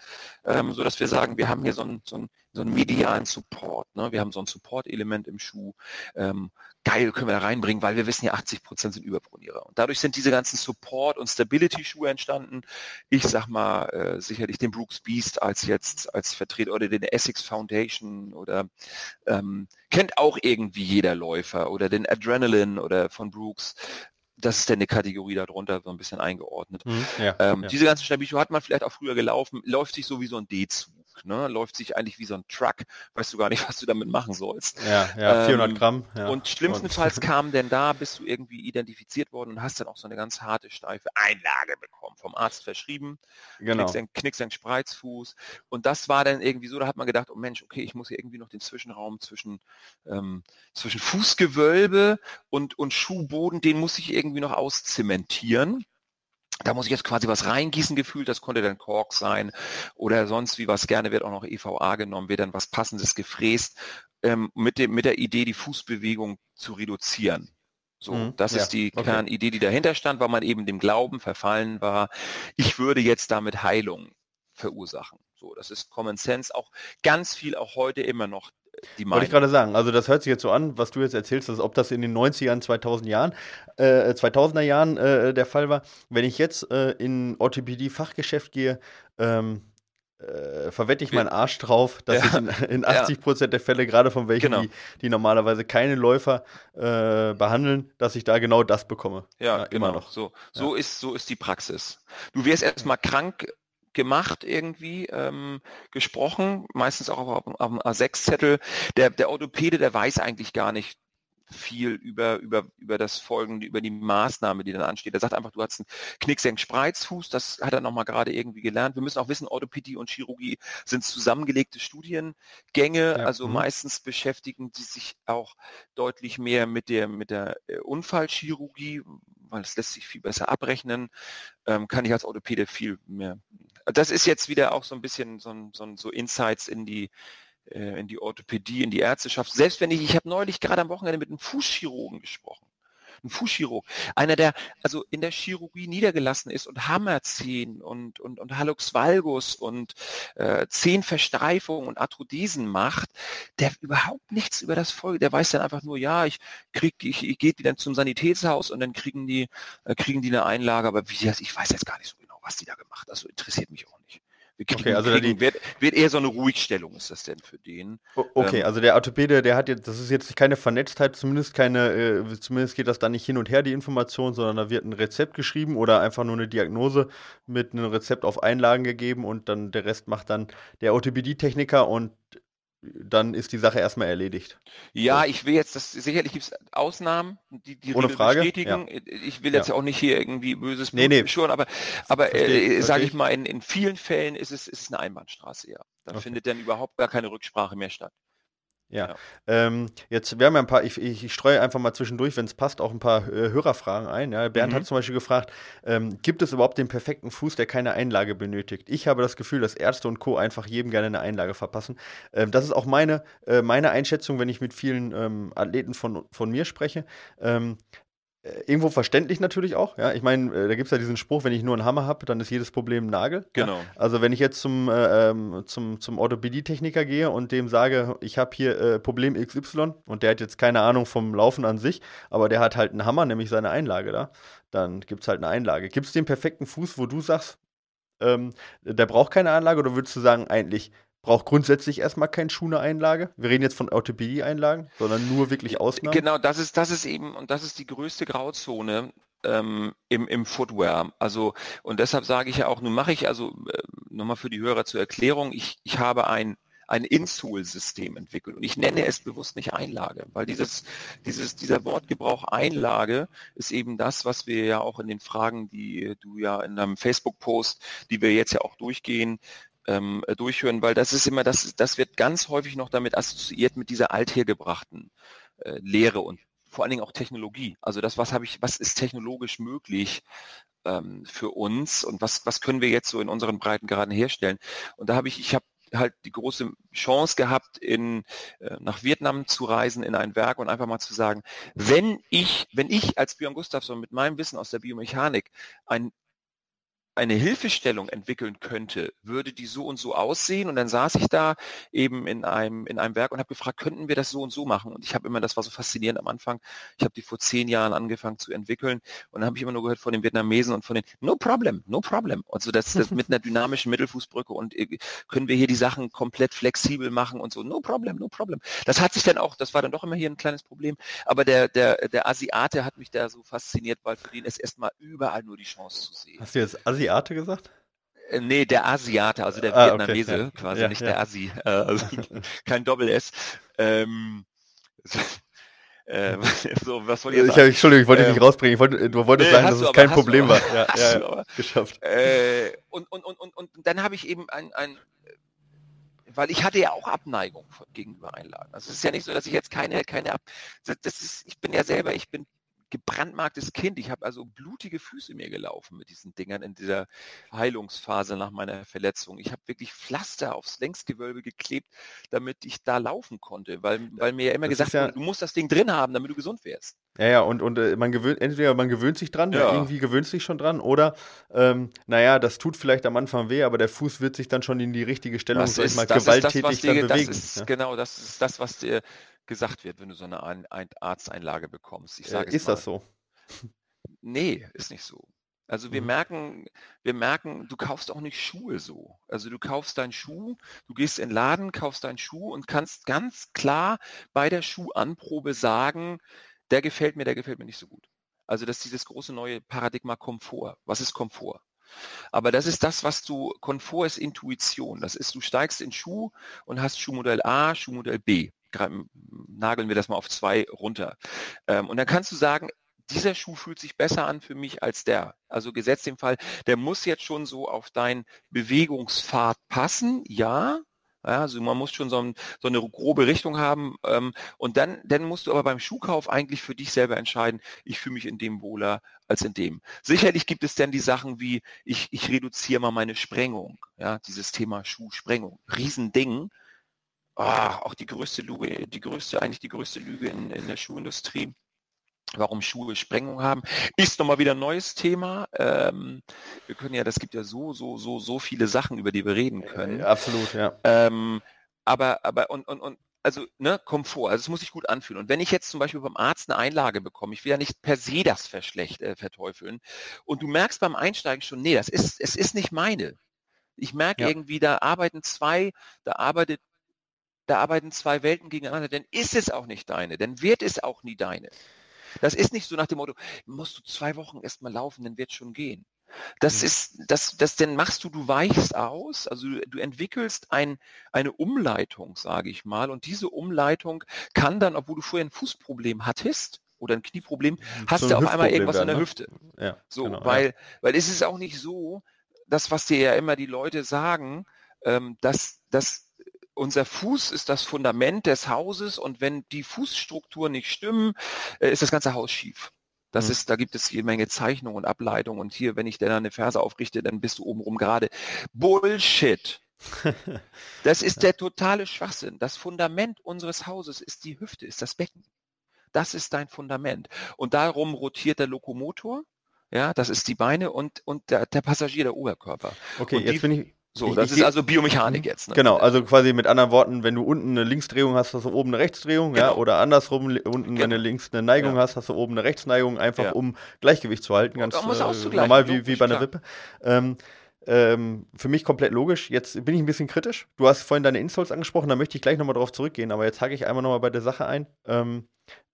ähm, so dass wir sagen, wir haben hier so ein, so ein so einen medialen Support. Ne? Wir haben so ein Support-Element im Schuh. Ähm, geil, können wir da reinbringen, weil wir wissen ja, 80 Prozent sind Überpronierer. Und dadurch sind diese ganzen Support- und Stability-Schuhe entstanden. Ich sag mal äh, sicherlich den Brooks Beast als jetzt als Vertreter oder den Essex Foundation oder ähm, kennt auch irgendwie jeder Läufer oder den Adrenaline oder von Brooks das ist dann eine Kategorie darunter, so ein bisschen eingeordnet. Mhm, ja, ähm, ja. Diese ganzen Stabilschuhe hat man vielleicht auch früher gelaufen, läuft sich sowieso ein D zu. Ne? läuft sich eigentlich wie so ein Truck, weißt du gar nicht, was du damit machen sollst. Ja, ja 400 ähm, Gramm. Ja. Und schlimmstenfalls kam denn da, bist du irgendwie identifiziert worden und hast dann auch so eine ganz harte, steife Einlage bekommen, vom Arzt verschrieben, genau. knickst, ein, Spreizfuß und das war dann irgendwie so, da hat man gedacht, oh Mensch, okay, ich muss hier irgendwie noch den Zwischenraum zwischen, ähm, zwischen Fußgewölbe und, und Schuhboden, den muss ich irgendwie noch auszementieren da muss ich jetzt quasi was reingießen gefühlt, das konnte dann Kork sein oder sonst wie was gerne wird auch noch EVA genommen, wird dann was passendes gefräst, ähm, mit, dem, mit der Idee, die Fußbewegung zu reduzieren. So, mhm, das ja, ist die okay. Kernidee, die dahinter stand, weil man eben dem Glauben verfallen war, ich würde jetzt damit Heilung verursachen. So, das ist Common Sense, auch ganz viel auch heute immer noch die Wollte ich gerade sagen, also das hört sich jetzt so an, was du jetzt erzählst, als ob das in den 90ern, 2000 Jahren, äh, 2000er Jahren äh, der Fall war. Wenn ich jetzt äh, in Orthopädie-Fachgeschäft gehe, ähm, äh, verwette ich meinen Arsch drauf, dass ja. ich in, in 80 Prozent der Fälle, gerade von welchen, genau. die, die, normalerweise keine Läufer äh, behandeln, dass ich da genau das bekomme. Ja, ja genau. immer noch. So, so, ja. ist, so ist die Praxis. Du wirst erstmal krank gemacht irgendwie, ähm, gesprochen, meistens auch auf, auf dem A6-Zettel. Der, der Orthopäde, der weiß eigentlich gar nicht viel über, über, über das Folgende, über die Maßnahme, die dann ansteht. Er sagt einfach, du hast einen Knicksenk-Spreizfuß, das hat er nochmal gerade irgendwie gelernt. Wir müssen auch wissen, Orthopädie und Chirurgie sind zusammengelegte Studiengänge, ja. also mhm. meistens beschäftigen sie sich auch deutlich mehr mit der, mit der äh, Unfallchirurgie, weil es lässt sich viel besser abrechnen, ähm, kann ich als Orthopäde viel mehr. Das ist jetzt wieder auch so ein bisschen so, so, so Insights in die äh, in die Orthopädie, in die Ärzteschaft. Selbst wenn ich, ich habe neulich gerade am Wochenende mit einem Fußchirurgen gesprochen. Ein Fußchirurg, einer, der also in der Chirurgie niedergelassen ist und Hammerzehen und, und, und Hallux valgus und äh, Zehenverstreifung und Arthrodesen macht, der überhaupt nichts über das Folge, der weiß dann einfach nur, ja, ich krieg, ich, ich gehe dann zum Sanitätshaus und dann kriegen die, äh, kriegen die eine Einlage, aber wie das, ich weiß jetzt gar nicht so was die da gemacht, also interessiert mich auch nicht. Wir kriegen, okay, also kriegen, wird, wird, eher so eine Ruhigstellung ist das denn für den? Okay, ähm, also der Orthopäde, der hat jetzt, das ist jetzt keine Vernetztheit, zumindest keine, äh, zumindest geht das da nicht hin und her, die Information, sondern da wird ein Rezept geschrieben oder einfach nur eine Diagnose mit einem Rezept auf Einlagen gegeben und dann der Rest macht dann der Orthopädietechniker und dann ist die Sache erstmal erledigt. Ja, so. ich will jetzt, das sicherlich gibt es Ausnahmen, die die Ohne Frage. bestätigen. Ja. Ich will jetzt ja. auch nicht hier irgendwie böses Blut nee, nee. Schon, aber, aber äh, sage ich mal, in, in vielen Fällen ist es, ist es eine Einbahnstraße, ja. Da okay. findet dann überhaupt gar keine Rücksprache mehr statt. Ja. ja. Ähm, jetzt, wir haben ja ein paar, ich, ich, streue einfach mal zwischendurch, wenn es passt, auch ein paar äh, Hörerfragen ein. Ja. Bernd mhm. hat zum Beispiel gefragt, ähm, gibt es überhaupt den perfekten Fuß, der keine Einlage benötigt? Ich habe das Gefühl, dass Ärzte und Co. einfach jedem gerne eine Einlage verpassen. Ähm, das ist auch meine, äh, meine Einschätzung, wenn ich mit vielen ähm, Athleten von, von mir spreche. Äh, irgendwo verständlich natürlich auch. Ja, ich meine, äh, da gibt es ja diesen Spruch, wenn ich nur einen Hammer habe, dann ist jedes Problem ein Nagel. Genau. Ja? Also wenn ich jetzt zum, äh, ähm, zum, zum Orthopädie-Techniker gehe und dem sage, ich habe hier äh, Problem XY und der hat jetzt keine Ahnung vom Laufen an sich, aber der hat halt einen Hammer, nämlich seine Einlage da, dann gibt es halt eine Einlage. Gibt es den perfekten Fuß, wo du sagst, ähm, der braucht keine Einlage oder würdest du sagen, eigentlich braucht grundsätzlich erstmal kein Schuh eine Einlage. Wir reden jetzt von Orthopädie-Einlagen, sondern nur wirklich Ausnahmen. Genau, das ist, das ist eben, und das ist die größte Grauzone ähm, im, im Footwear. Also, und deshalb sage ich ja auch, nun mache ich also, äh, nochmal für die Hörer zur Erklärung, ich, ich habe ein ein Insole-System entwickelt. Und ich nenne es bewusst nicht Einlage, weil dieses, dieses, dieser Wortgebrauch Einlage ist eben das, was wir ja auch in den Fragen, die du ja in deinem Facebook-Post, die wir jetzt ja auch durchgehen, ähm, durchführen, weil das ist immer, das, das wird ganz häufig noch damit assoziiert mit dieser althergebrachten äh, Lehre und vor allen Dingen auch Technologie. Also das, was habe ich, was ist technologisch möglich ähm, für uns und was, was können wir jetzt so in unseren Breitengraden herstellen? Und da habe ich, ich habe halt die große Chance gehabt, in, äh, nach Vietnam zu reisen in ein Werk und einfach mal zu sagen, wenn ich, wenn ich als Björn Gustafsson mit meinem Wissen aus der Biomechanik ein eine Hilfestellung entwickeln könnte, würde die so und so aussehen? Und dann saß ich da eben in einem, in einem Werk und habe gefragt, könnten wir das so und so machen? Und ich habe immer, das war so faszinierend am Anfang, ich habe die vor zehn Jahren angefangen zu entwickeln und dann habe ich immer nur gehört von den Vietnamesen und von den No problem, no problem. Also das, das mit einer dynamischen Mittelfußbrücke und äh, können wir hier die Sachen komplett flexibel machen und so, no problem, no problem. Das hat sich dann auch, das war dann doch immer hier ein kleines Problem, aber der, der, der Asiate hat mich da so fasziniert, weil für den ist erstmal überall nur die Chance zu sehen. Hast du jetzt Asi Asiate gesagt? Äh, nee, der Asiate, also der Ah, Vietnamese, okay, ja. quasi Ja, nicht ja. der Asi, äh, also kein Doppel-S. Ähm, äh, so, was soll ich Ich, jetzt hab, Entschuldigung, ich wollte dich Ähm, nicht rausbringen. Ich wollte, du wolltest Nee, sagen, dass es aber, kein Problem war. Ja, ja, ja, geschafft. Äh, und, und, und, und, und dann habe ich eben ein, ein weil ich hatte ja auch Abneigung gegenüber Einlagen. Also es ist ja nicht so, dass ich jetzt keine, keine Ab das ist, ich bin ja selber, ich bin gebrandmarktes Kind. Ich habe also blutige Füße mir gelaufen mit diesen Dingern in dieser Heilungsphase nach meiner Verletzung. Ich habe wirklich Pflaster aufs Längsgewölbe geklebt, damit ich da laufen konnte, weil, weil mir ja immer Das gesagt ist ja- wurde, du musst das Ding drin haben, damit du gesund wärst. Ja, ja, und, und äh, man gewöhnt, entweder man gewöhnt sich dran, Ja. irgendwie gewöhnt sich schon dran, oder ähm, naja, das tut vielleicht am Anfang weh, aber der Fuß wird sich dann schon in die richtige Stellung, sag ich mal, gewalttätig dir, bewegen. Das ist, ja. Genau, das ist das, was dir gesagt wird, wenn du so eine ein, ein Arzteinlage bekommst. Ich sage Äh, ist das so? Nee, ist nicht so. Also wir Mhm. merken, wir merken, du kaufst auch nicht Schuhe so. Also du kaufst deinen Schuh, du gehst in den Laden, kaufst deinen Schuh und kannst ganz klar bei der Schuhanprobe sagen, der gefällt mir, der gefällt mir nicht so gut. Also das ist dieses große neue Paradigma Komfort. Was ist Komfort? Aber das ist das, was du, Komfort ist Intuition. Das ist, du steigst in Schuh und hast Schuhmodell A, Schuhmodell B. Nageln wir das mal auf zwei runter. Ähm, und dann kannst du sagen, dieser Schuh fühlt sich besser an für mich als der. Also gesetzt im Fall, der muss jetzt schon so auf deinen Bewegungspfad passen, ja. Ja, also man muss schon so, ein, so eine grobe Richtung haben. Ähm, und dann, dann musst du aber beim Schuhkauf eigentlich für dich selber entscheiden, ich fühle mich in dem wohler als in dem. Sicherlich gibt es dann die Sachen wie, ich, ich reduziere mal meine Sprengung. Ja, dieses Thema Schuhsprengung. Riesending. Ah, auch die größte Lüge, die größte, eigentlich die größte Lüge in, in der Schuhindustrie warum Schuhe Sprengung haben, ist nochmal wieder ein neues Thema. Ähm, wir können ja, das gibt ja so, so, so, so viele Sachen, über die wir reden können. Äh, absolut, ja. Ähm, aber, aber, und, und, und, also, ne, Komfort, also es muss sich gut anfühlen. Und wenn ich jetzt zum Beispiel beim Arzt eine Einlage bekomme, ich will ja nicht per se das verschlecht, äh, verteufeln, und du merkst beim Einsteigen schon, nee, das ist, es ist nicht meine. Ich merke Ja. irgendwie, da arbeiten zwei, da arbeitet, da arbeiten zwei Welten gegeneinander, dann ist es auch nicht deine, dann wird es auch nie deine. Das ist nicht so nach dem Motto, musst du zwei Wochen erstmal laufen, dann wird schon gehen. Das Mhm. ist, das, das denn machst du, du weichst aus, also du, du entwickelst ein, eine Umleitung, sage ich mal, und diese Umleitung kann dann, obwohl du vorher ein Fußproblem hattest oder ein Knieproblem, hast So du ein auf einmal irgendwas dann, der ne? Hüfte. ja So, genau, ja. weil, weil es ist auch nicht so, das, was dir ja immer die Leute sagen, ähm, dass, dass unser Fuß ist das Fundament des Hauses und wenn die Fußstrukturen nicht stimmen, äh, ist das ganze Haus schief. Das Mhm. ist, da gibt es jede Menge Zeichnungen und Ableitungen und hier, wenn ich dann eine Ferse aufrichte, dann bist du obenrum gerade. Bullshit. Das ist der totale Schwachsinn. Das Fundament unseres Hauses ist die Hüfte, ist das Becken. Das ist dein Fundament. Und darum rotiert der Lokomotor. Ja, das ist die Beine und, und der, der Passagier, der Oberkörper. Okay, und jetzt die- bin ich. So, Ich- das ich ist also Biomechanik jetzt. Ne? Genau, also quasi mit anderen Worten, wenn du unten eine Linksdrehung hast, hast du oben eine Rechtsdrehung, ja, Genau. oder andersrum, unten, wenn du Genau. links eine Neigung Ja. hast, hast du oben eine Rechtsneigung, einfach Ja. um Gleichgewicht zu halten, ganz Um es äh, normal wie, wie bei einer klar. Wippe. Ähm, ähm, für mich komplett logisch. Jetzt bin ich ein bisschen kritisch. Du hast vorhin deine Insoles angesprochen, da möchte ich gleich nochmal drauf zurückgehen, aber jetzt hake ich einmal nochmal bei der Sache ein, ähm,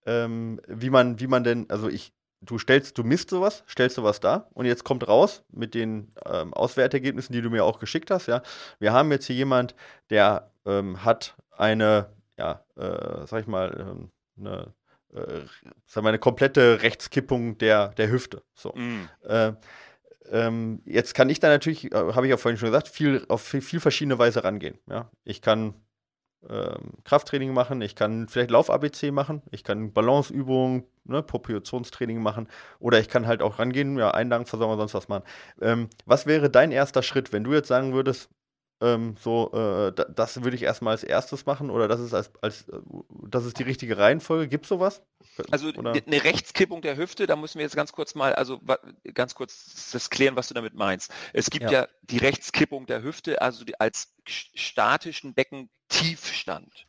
ähm, wie man, wie man denn, also ich, du stellst, du misst sowas, stellst sowas da und jetzt kommt raus mit den ähm, Auswertergebnissen, die du mir auch geschickt hast, ja. Wir haben jetzt hier jemand, der ähm, hat eine, ja, äh, sag ich mal, ähm, eine, äh, sag mal, eine komplette Rechtskippung der, der Hüfte. So. Mm. Äh, jetzt kann ich da natürlich, äh, habe ich ja vorhin schon gesagt, viel, auf viel, viel verschiedene Weise rangehen. Ja? Ich kann ähm, Krafttraining machen, ich kann vielleicht Lauf-ABC machen, ich kann Balanceübungen, ne, Propriotionstraining machen. Oder ich kann halt auch rangehen, ja, Einlagenversorgung sonst was machen. Ähm, was wäre dein erster Schritt, wenn du jetzt sagen würdest, ähm, so, äh, da, das würde ich erstmal als erstes machen oder das ist als, als äh, das ist die richtige Reihenfolge? Gibt es sowas? Also Oder? eine Rechtskippung der Hüfte, da müssen wir jetzt ganz kurz mal, also ganz kurz das klären, was du damit meinst. Es gibt Ja. ja, die Rechtskippung der Hüfte, also die, als sch- statischen Beckentiefstand.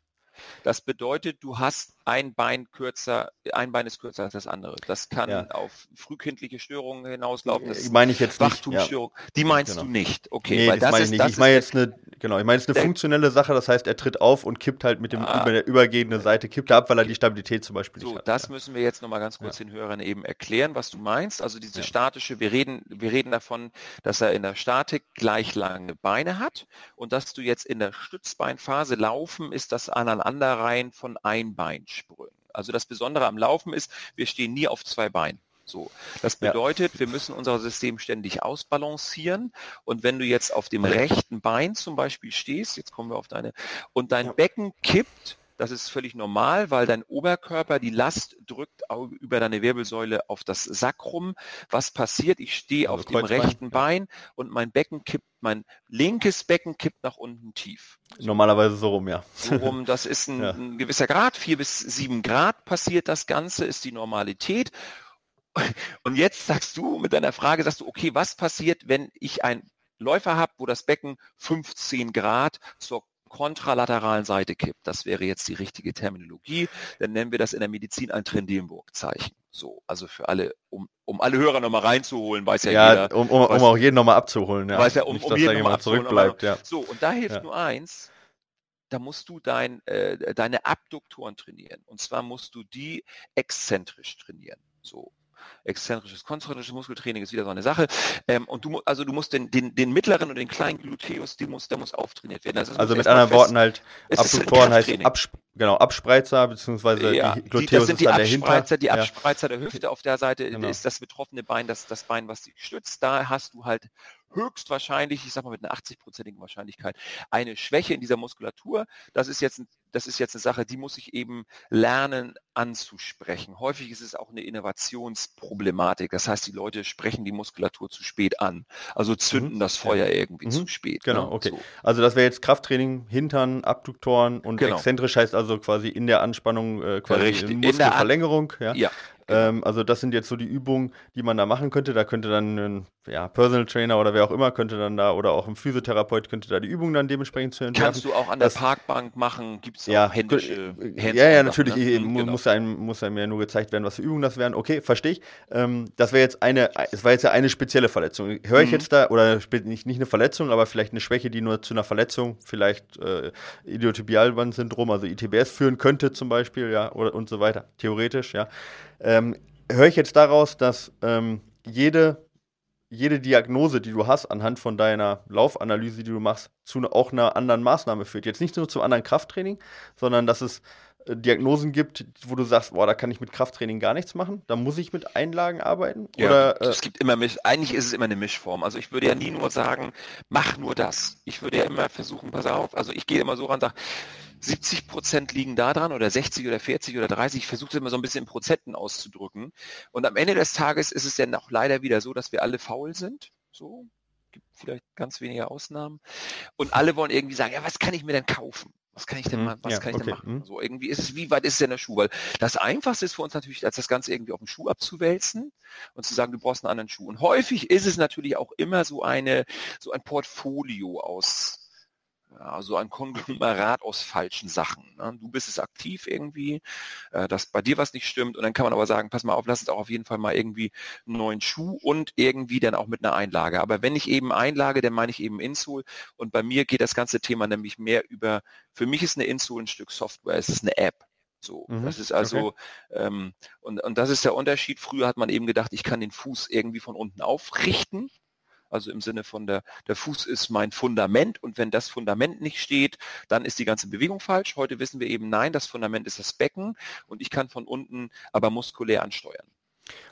Das bedeutet, du hast ein Bein kürzer, ein Bein ist kürzer als das andere. Das kann Ja. auf frühkindliche Störungen hinauslaufen. Das Äh, meine ich jetzt nicht. Ja. Die meinst Genau. du nicht. Okay, Nee, weil das, das meine ich das nicht. Ich meine jetzt eine genau. Ich meine, es ist eine funktionelle Sache, das heißt, er tritt auf und kippt halt mit dem ah, über der übergehenden Seite, kippt er ab, weil er die Stabilität zum Beispiel so, nicht hat. Das ja. müssen wir jetzt nochmal ganz kurz den Hörern eben erklären, was du meinst. Also diese statische, wir reden, wir reden davon, dass er in der Statik gleich lange Beine hat und dass du jetzt in der Stützbeinphase laufen, ist das Aneinanderreihen von Einbeinsprüngen. Also das Besondere am Laufen ist, wir stehen nie auf zwei Beinen. So. Das bedeutet, ja. wir müssen unser System ständig ausbalancieren. Und wenn du jetzt auf dem rechten Bein zum Beispiel stehst, jetzt kommen wir auf deine, und dein ja. Becken kippt, das ist völlig normal, weil dein Oberkörper die Last drückt über deine Wirbelsäule auf das Sakrum. Was passiert? Ich stehe also auf dem rechten. Bein und mein Becken kippt, mein linkes Becken kippt nach unten tief. Normalerweise so rum, ja. So rum, das ist ein, ja. ein gewisser Grad, vier bis sieben Grad passiert das Ganze, ist die Normalität. Und jetzt sagst du mit deiner Frage, sagst du, okay, was passiert, wenn ich einen Läufer habe, wo das Becken 15 Grad zur kontralateralen Seite kippt. Das wäre jetzt die richtige Terminologie. Dann nennen wir das in der Medizin ein Trendelenburg-Zeichen. So, also für alle, um, um alle Hörer nochmal reinzuholen, weiß ja, ja jeder. Um, um, weiß, um auch jeden nochmal abzuholen, ja. Weiß ja, um, Nicht, um jeden nochmal zurückbleibt, ja. So, und da hilft ja. nur eins, da musst du dein, äh, deine Abduktoren trainieren. Und zwar musst du die exzentrisch trainieren. So, exzentrisches, konzentrisches Muskeltraining ist wieder so eine Sache. Ähm, und du, also du musst den, den, den mittleren und den kleinen Gluteus, die muss, der muss auftrainiert werden. Also, also mit anderen Worten halt, Abduktoren heißt Absp genau, Abspreizer, beziehungsweise ja, die Gluteus die, das sind die Abspreizer, die Abspreizer der Hüfte auf der Seite genau. ist das betroffene Bein, das, das Bein, was dich stützt. Da hast du halt höchstwahrscheinlich, ich sag mal mit einer 80-prozentigen Wahrscheinlichkeit, eine Schwäche in dieser Muskulatur. Das ist jetzt, das ist jetzt eine Sache, die muss ich eben lernen anzusprechen. Häufig ist es auch eine Innovationsproblematik. Das heißt, die Leute sprechen die Muskulatur zu spät an. Also zünden mhm. das Feuer irgendwie mhm. zu spät. Genau, ne? okay. So. Also das wäre jetzt Krafttraining, Hintern, Abduktoren und genau. exzentrisch heißt also quasi in der Anspannung äh, quasi Richtig. Muskelverlängerung. Ja. ja. Ähm, also das sind jetzt so die Übungen, die man da machen könnte. Da könnte dann ein ja, Personal Trainer oder wer auch immer könnte dann da oder auch ein Physiotherapeut könnte da die Übungen dann dementsprechend zu entwerfen. Kannst du auch an der das, Parkbank machen? Gibt es ja, händische Hands Ja, ja, natürlich. Ne? Ich, genau. muss, einem, muss einem ja nur gezeigt werden, was für Übungen das wären. Okay, verstehe ich. Ähm, das wäre jetzt eine, es war jetzt ja eine spezielle Verletzung. Höre ich mhm. jetzt da, oder nicht, nicht eine Verletzung, aber vielleicht eine Schwäche, die nur zu einer Verletzung, vielleicht äh, Idiotibialbandsyndrom, also ITBS führen könnte zum Beispiel, ja, oder, und so weiter, theoretisch, ja. Ähm, höre ich jetzt daraus, dass ähm, jede, jede Diagnose, die du hast, anhand von deiner Laufanalyse, die du machst, zu auch einer anderen Maßnahme führt. Jetzt nicht nur zum anderen Krafttraining, sondern dass es äh, Diagnosen gibt, wo du sagst, boah, da kann ich mit Krafttraining gar nichts machen, da muss ich mit Einlagen arbeiten? Ja, oder, äh, es gibt immer eigentlich ist es immer eine Mischform. Also ich würde ja nie nur sagen, mach nur das. Ich würde ja immer versuchen, pass auf, also ich gehe immer so ran und sage, 70 Prozent liegen da dran oder 60 oder 40 oder 30. Ich versuche es immer so ein bisschen in Prozenten auszudrücken. Und am Ende des Tages ist es dann auch leider wieder so, dass wir alle faul sind. So, gibt vielleicht ganz wenige Ausnahmen. Und alle wollen irgendwie sagen, ja, was kann ich mir denn kaufen? Was kann ich denn, mal, was ja, kann ich okay. denn machen? Mhm. So irgendwie ist es, wie weit ist denn der Schuh? Weil das Einfachste ist für uns natürlich, als das Ganze irgendwie auf den Schuh abzuwälzen und zu sagen, du brauchst einen anderen Schuh. Und häufig ist es natürlich auch immer so eine, so ein Portfolio aus ja, so ein Konglomerat aus falschen Sachen. Ne? Du bist es aktiv irgendwie, äh, dass bei dir was nicht stimmt und dann kann man aber sagen, pass mal auf, lass uns auch auf jeden Fall mal irgendwie einen neuen Schuh und irgendwie dann auch mit einer Einlage. Aber wenn ich eben Einlage, dann meine ich eben Insol und bei mir geht das ganze Thema nämlich mehr über, für mich ist eine Insol ein Stück Software, es ist eine App. So, mhm, das ist also, okay. ähm, und, und das ist der Unterschied. Früher hat man eben gedacht, ich kann den Fuß irgendwie von unten aufrichten also im Sinne von der, der Fuß ist mein Fundament und wenn das Fundament nicht steht, dann ist die ganze Bewegung falsch. Heute wissen wir eben, nein, das Fundament ist das Becken und ich kann von unten aber muskulär ansteuern.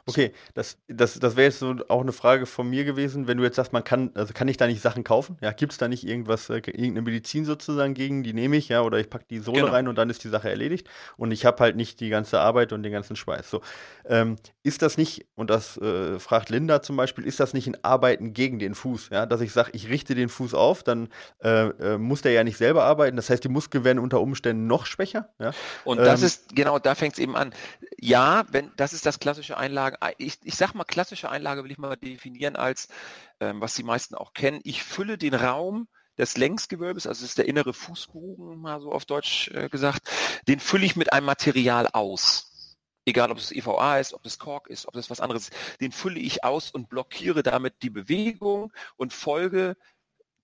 Okay, das, das, das wäre jetzt so auch eine Frage von mir gewesen, wenn du jetzt sagst, man kann, also kann ich da nicht Sachen kaufen? Ja, gibt es da nicht irgendwas, äh, irgendeine Medizin sozusagen gegen, die nehme ich, ja, oder ich packe die Sohle genau. rein und dann ist die Sache erledigt und ich habe halt nicht die ganze Arbeit und den ganzen Schweiß. So, ähm, ist das nicht, und das äh, fragt Linda zum Beispiel, ist das nicht ein Arbeiten gegen den Fuß? Ja, dass ich sage, ich richte den Fuß auf, dann äh, äh, muss der ja nicht selber arbeiten. Das heißt, die Muskeln werden unter Umständen noch schwächer. Ja? Und das ähm, ist, genau, da fängt es eben an. Ja, wenn, das ist das klassische Einlagen ich, ich sag mal, klassische Einlage will ich mal definieren als, ähm, was die meisten auch kennen, ich fülle den Raum des Längsgewölbes, also das ist der innere Fußbogen, mal so auf Deutsch äh, gesagt, den fülle ich mit einem Material aus. Egal, ob es EVA ist, ob es Kork ist, ob es was anderes ist, den fülle ich aus und blockiere damit die Bewegung und folge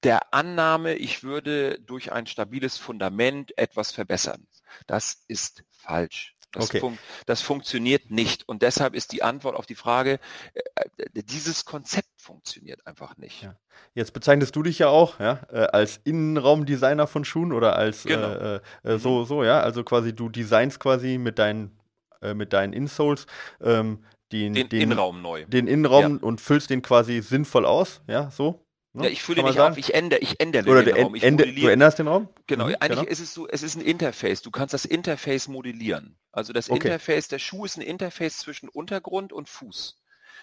der Annahme, ich würde durch ein stabiles Fundament etwas verbessern. Das ist falsch. Das, Okay. fun das funktioniert nicht. Und deshalb ist die Antwort auf die Frage, äh, äh, dieses Konzept funktioniert einfach nicht. Ja. Jetzt bezeichnest du dich ja auch ja, äh, als Innenraumdesigner von Schuhen oder als Genau. äh, äh, so, so, ja. Also quasi du designst quasi mit deinen, äh, mit deinen Insoles ähm, den, Den, Innenraum neu. den Innenraum und füllst den quasi sinnvoll aus, ja, so. Ne? Ja, ich man nicht auf, sagen? ich ändere, ich ändere Oder den Raum. änd- du änderst den Raum? Genau, Mhm, eigentlich ist es so, es ist ein Interface. Du kannst das Interface modellieren. Also das Okay. Interface, der Schuh ist ein Interface zwischen Untergrund und Fuß.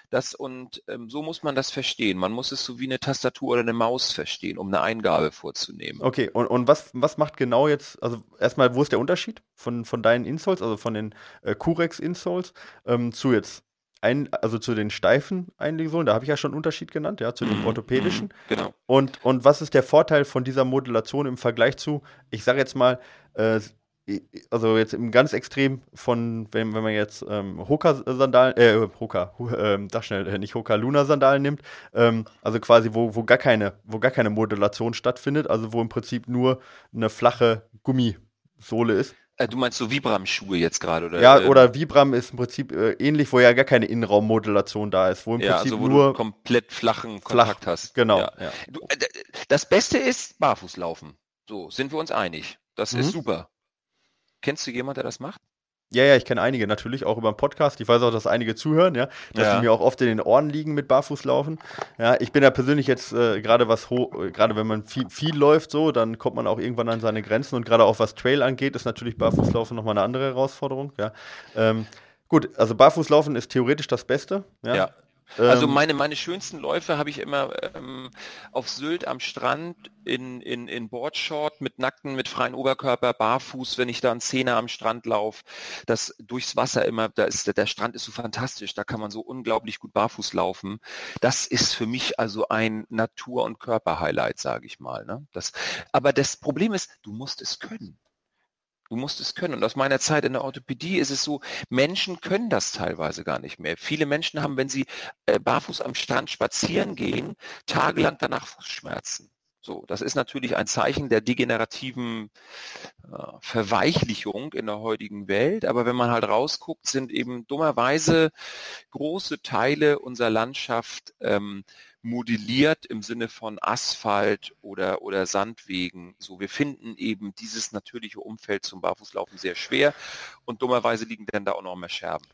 Das und ähm, so muss man das verstehen. Man muss es so wie eine Tastatur oder eine Maus verstehen, um eine Eingabe vorzunehmen. Okay, und, und was, was macht genau jetzt, also erstmal, wo ist der Unterschied von, von deinen Insoles, also von den äh, Curex-Insoles ähm, zu jetzt, ein, also zu den steifen Einlegsohlen, da habe ich ja schon einen Unterschied genannt, ja, zu den Mhm, orthopädischen. mhm, Genau. Und, und was ist der Vorteil von dieser Modulation im Vergleich zu, ich sage jetzt mal, äh, also jetzt im ganz Extrem von, wenn, wenn man jetzt ähm, Hoka-Sandalen, äh, Hoka, ähm, sag schnell, äh, nicht Hoka-Luna-Sandalen nimmt, ähm, also quasi, wo, wo, gar keine, wo gar keine Modulation stattfindet, also wo im Prinzip nur eine flache Gummisohle ist. Äh, du meinst so Vibram-Schuhe jetzt gerade, oder? Ja, ähm, oder Vibram ist im Prinzip äh, ähnlich, wo ja gar keine Innenraummodulation da ist, wo im ja, Prinzip also wo nur du komplett flachen flach, Kontakt hast. genau. Ja. Ja. Du, äh, das Beste ist Barfußlaufen. So, sind wir uns einig. Das Mhm. ist super. Kennst du jemanden, der das macht? Ja, ja, ich kenne einige natürlich, auch über den Podcast. Ich weiß auch, dass einige zuhören, ja, dass Ja. die mir auch oft in den Ohren liegen mit Barfußlaufen. Ja, ich bin ja persönlich jetzt äh, gerade was hoch, äh, gerade wenn man viel, viel läuft so, dann kommt man auch irgendwann an seine Grenzen und gerade auch was Trail angeht, ist natürlich Barfußlaufen nochmal eine andere Herausforderung, ja. Ähm, gut, also Barfußlaufen ist theoretisch das Beste, ja. Ja. Also Ähm, meine, meine schönsten Läufe habe ich immer ähm, auf Sylt am Strand in, in, in Boardshort mit nackten, mit freien Oberkörper, barfuß, wenn ich da einen Zehner am Strand laufe. Das durchs Wasser immer, da ist der, der Strand ist so fantastisch, da kann man so unglaublich gut barfuß laufen. Das ist für mich also ein Natur- und Körper-Highlight, sage ich mal. Ne? Das, aber das Problem ist, du musst es können. Du musst es können. Und aus meiner Zeit in der Orthopädie ist es so, Menschen können das teilweise gar nicht mehr. Viele Menschen haben, wenn sie äh, barfuß am Strand spazieren gehen, tagelang danach Fußschmerzen. So, das ist natürlich ein Zeichen der degenerativen äh, Verweichlichung in der heutigen Welt. Aber wenn man halt rausguckt, sind eben dummerweise große Teile unserer Landschaft ähm, modelliert im Sinne von Asphalt oder, oder Sandwegen. So, wir finden eben dieses natürliche Umfeld zum Barfußlaufen sehr schwer und dummerweise liegen dann da auch noch mehr Scherben.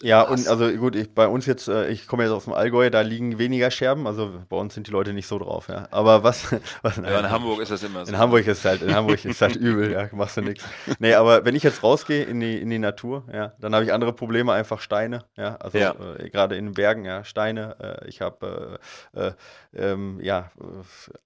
Ja, und also gut, ich, bei uns jetzt, äh, ich komme jetzt aus dem Allgäu, da liegen weniger Scherben, also bei uns sind die Leute nicht so drauf, ja. Aber was, was ja, in Hamburg ist das immer so. In Hamburg ist halt, in Hamburg ist halt übel, ja, machst du nichts. Nee, aber wenn ich jetzt rausgehe in die, in die Natur, ja, dann habe ich andere Probleme, einfach Steine, ja, also Ja. Äh, gerade in den Bergen, ja, Steine, äh, ich habe, äh, äh, ähm, ja,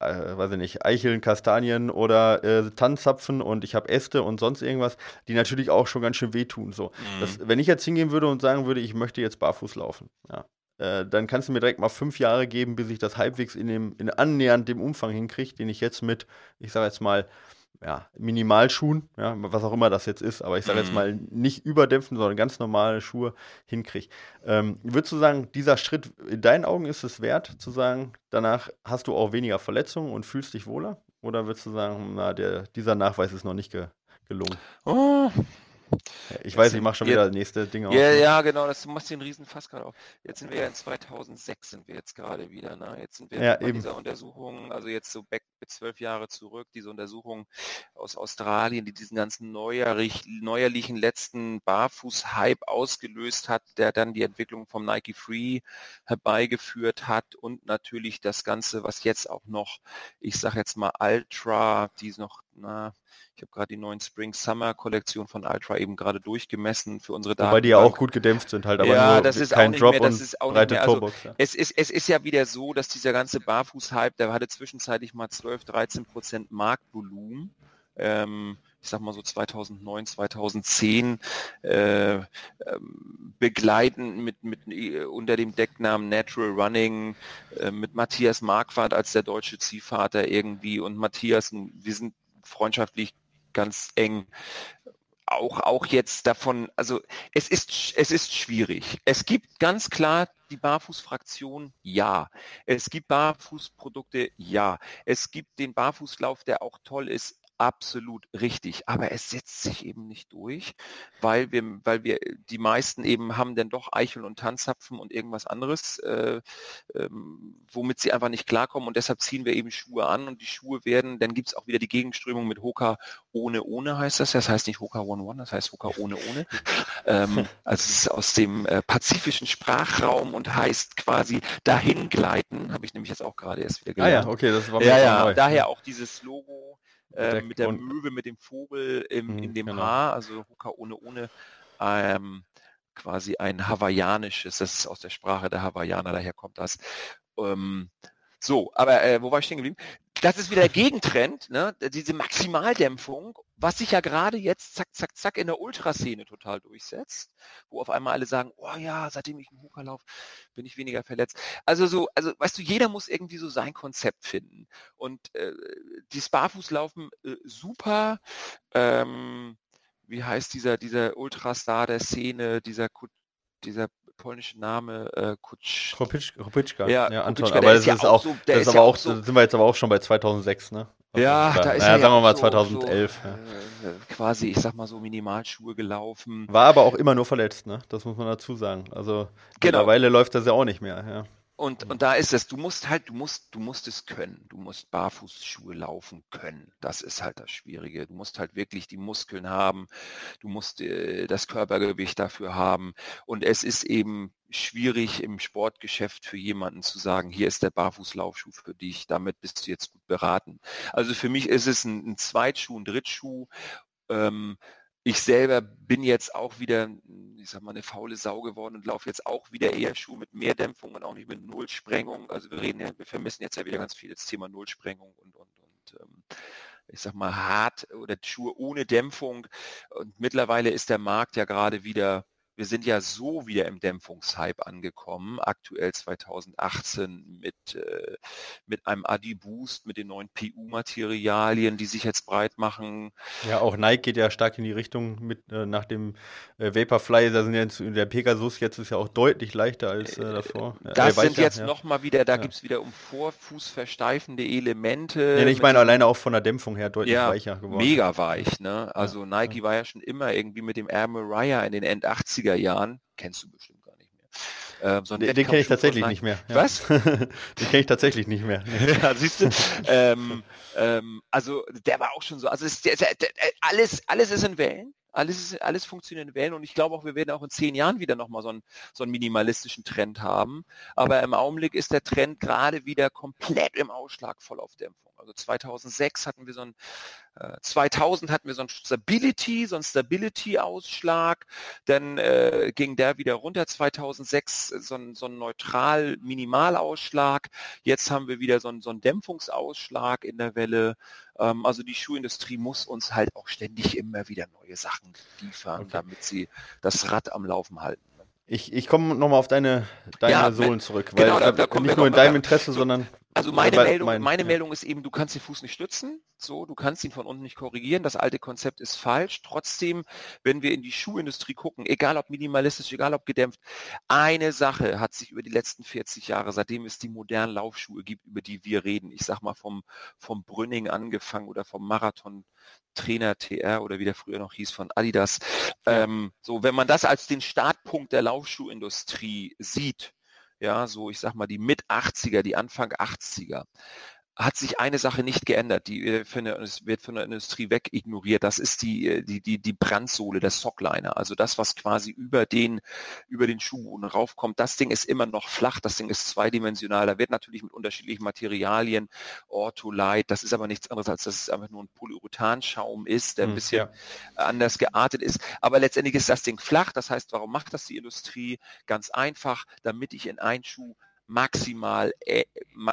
äh, weiß ich nicht, Eicheln, Kastanien oder äh, Tannenzapfen und ich habe Äste und sonst irgendwas, die natürlich auch schon ganz schön wehtun, so. Mhm. Das, wenn ich jetzt hingehen würde und sagen würde, ich möchte jetzt barfuß laufen, ja, äh, dann kannst du mir direkt mal fünf Jahre geben, bis ich das halbwegs in dem, in annähernd dem Umfang hinkriege, den ich jetzt mit, ich sage jetzt mal, ja, Minimalschuhen, ja, was auch immer das jetzt ist, aber ich sage jetzt Mhm. mal nicht überdämpfen, sondern ganz normale Schuhe hinkriege. Ähm, würdest du sagen, dieser Schritt in deinen Augen ist es wert, zu sagen, danach hast du auch weniger Verletzungen und fühlst dich wohler? Oder würdest du sagen, na, der, dieser Nachweis ist noch nicht ge gelungen? Oh, Ich weiß, ich mache schon wir- wieder nächste Dinge auf. Ja, ja, genau, das, du machst den riesen Fass gerade auf. Jetzt sind wir ja in 2006 sind wir jetzt gerade wieder, ne? Jetzt sind wir Ja, bei eben. dieser Untersuchung, also jetzt so back zwölf Jahre zurück, diese Untersuchung aus Australien, die diesen ganzen neuerlich, neuerlichen letzten Barfuß-Hype ausgelöst hat, der dann die Entwicklung vom Nike Free herbeigeführt hat und natürlich das Ganze, was jetzt auch noch, ich sag jetzt mal Ultra, die noch, na, ich habe gerade die neuen Spring-Summer-Kollektion von Ultra eben gerade durchgemessen für unsere Daten. Wobei die ja auch gut gedämpft sind, halt, aber Ja, das ist auch kein nicht Drop mehr- das und ist auch nicht breite mehr, also Torbox. Ja. Es ist, es ist ja wieder so, dass dieser ganze Barfuß-Hype, der hatte zwischenzeitlich mal 12, 13 Prozent Marktvolumen. Ähm, ich sag mal so 2009, 2010 äh, ähm, begleiten mit, mit äh, unter dem Decknamen Natural Running äh, mit Matthias Marquardt als der deutsche Ziehvater irgendwie und Matthias, wir sind freundschaftlich ganz eng auch, auch jetzt davon, also es ist, es ist schwierig. Es gibt ganz klar die Barfußfraktion? Ja. Es gibt Barfußprodukte? Ja. Es gibt den Barfußlauf, der auch toll ist absolut richtig. Aber es setzt sich eben nicht durch, weil wir, weil wir die meisten eben haben dann doch Eichel und Tanzapfen und irgendwas anderes, äh, ähm, womit sie einfach nicht klarkommen. Und deshalb ziehen wir eben Schuhe an und die Schuhe werden, dann gibt es auch wieder die Gegenströmung mit Hoka ohne ohne heißt das. Das heißt nicht Hoka One One, das heißt Hoka ohne ohne. ähm, also es ist aus dem äh, pazifischen Sprachraum und heißt quasi dahin gleiten. Habe ich nämlich jetzt auch gerade erst wieder gelernt. Ah ja, okay, das war ja, ja, neu. Daher auch dieses Logo äh, mit der Möwe, mit dem Vogel im, in mhm, dem genau. Haar, also Hoka ohne ohne, ähm, quasi ein hawaiianisches, das ist aus der Sprache der Hawaiianer, daher kommt das. Ähm, so, aber äh, wo war ich stehen geblieben? Das ist wieder der Gegentrend, ne? diese Maximaldämpfung, was sich ja gerade jetzt zack, zack, zack in der Ultraszene total durchsetzt, wo auf einmal alle sagen, oh ja, seitdem ich einen Hooker laufe, bin ich weniger verletzt. Also so, also weißt du, jeder muss irgendwie so sein Konzept finden. Und äh, dieses Barfußlaufen äh, super, ähm, wie heißt dieser, dieser Ultrastar der Szene, dieser dieser polnische Name, äh, Kutsch. Kropitschka. Ja, ja Anton. aber das ist, ist auch, so, das ist aber auch, so, sind wir jetzt aber auch schon bei 2006, ne? Ja, da, da ist naja, sagen wir mal 2011. So, ja. Äh, quasi, ich sag mal so Minimalschuhe gelaufen. War aber auch immer nur verletzt, ne? Das muss man dazu sagen. Also genau. mittlerweile läuft das ja auch nicht mehr, ja. Und, und da ist es, du musst halt, du musst, du musst es können. Du musst Barfußschuhe laufen können. Das ist halt das Schwierige. Du musst halt wirklich die Muskeln haben. Du musst äh, das Körpergewicht dafür haben. Und es ist eben schwierig im Sportgeschäft für jemanden zu sagen, hier ist der Barfußlaufschuh für dich, damit bist du jetzt gut beraten. Also für mich ist es ein, ein Zweitschuh, ein Drittschuh. Ähm, ich selber bin jetzt auch wieder, ich sag mal, eine faule Sau geworden und laufe jetzt auch wieder eher Schuhe mit mehr Dämpfung und auch nicht mit Nullsprengung. Also wir reden ja, wir vermissen jetzt ja wieder ganz viel das Thema Nullsprengung und, und, und ähm, ich sag mal hart oder Schuhe ohne Dämpfung. Und mittlerweile ist der Markt ja gerade wieder wir sind ja so wieder im Dämpfungshype angekommen, aktuell 2018 mit, äh, mit einem Adi-Boost, mit den neuen PU-Materialien, die sich jetzt breit machen. Ja, auch Nike geht ja stark in die Richtung mit äh, nach dem äh, Vaporfly, da sind jetzt der Pegasus jetzt ist ja auch deutlich leichter als äh, davor. Das sind jetzt ja. nochmal wieder, da ja. gibt es wieder um Vorfuß versteifende Elemente. Ja, ich meine alleine auch von der Dämpfung her deutlich ja, weicher geworden. Mega weich, ne? Also Nike war ja schon immer irgendwie mit dem Air Mariah in den End 80er 80er Jahren, kennst du bestimmt gar nicht mehr. Ähm, so den, den kenne ich tatsächlich nicht mehr. Ja. Was? den kenne ich tatsächlich nicht mehr. ja, siehst du? ähm, ähm, also der war auch schon so. Also ist, der, der, der, alles, alles ist in Wellen. Alles, ist, alles funktioniert in Wellen und ich glaube auch, wir werden auch in zehn Jahren wieder nochmal so einen, so einen minimalistischen Trend haben. Aber im Augenblick ist der Trend gerade wieder komplett im Ausschlag voll auf Dämpfung. Also 2006 hatten wir so ein, äh, 2000 hatten wir so ein Stability, so ein Stability-Ausschlag, dann äh, ging der wieder runter, 2006 so ein, so ein neutral Minimalausschlag, jetzt haben wir wieder so ein, so ein Dämpfungsausschlag in der Welle. Ähm, also die Schuhindustrie muss uns halt auch ständig immer wieder neue Sachen liefern, okay. damit sie das Rad am Laufen halten. Ich, ich komme nochmal auf deine, deine ja, Sohlen zurück, weil genau, da, da nicht nur in deinem Interesse, so, sondern also meine, ja, Meldung, mein, meine ja. Meldung ist eben, du kannst den Fuß nicht stützen, so, du kannst ihn von unten nicht korrigieren. Das alte Konzept ist falsch. Trotzdem, wenn wir in die Schuhindustrie gucken, egal ob minimalistisch, egal ob gedämpft, eine Sache hat sich über die letzten 40 Jahre, seitdem es die modernen Laufschuhe gibt, über die wir reden, ich sag mal vom, vom Brünning angefangen oder vom Marathon Trainer TR oder wie der früher noch hieß von Adidas. Ähm, so, wenn man das als den Startpunkt der Laufschuhindustrie sieht, ja, so ich sag mal die Mit 80er, die Anfang 80er, hat sich eine Sache nicht geändert, die äh, eine, wird von der Industrie weg ignoriert. Das ist die, äh, die, die, die Brandsohle, der Sockliner. Also das, was quasi über den, über den Schuhboden raufkommt. Das Ding ist immer noch flach. Das Ding ist zweidimensional. Da wird natürlich mit unterschiedlichen Materialien, Ortholite, das ist aber nichts anderes, als dass es einfach nur ein Polyurethanschaum ist, der ein hm, bisschen ja. anders geartet ist. Aber letztendlich ist das Ding flach. Das heißt, warum macht das die Industrie? Ganz einfach, damit ich in einen Schuh maximal äh,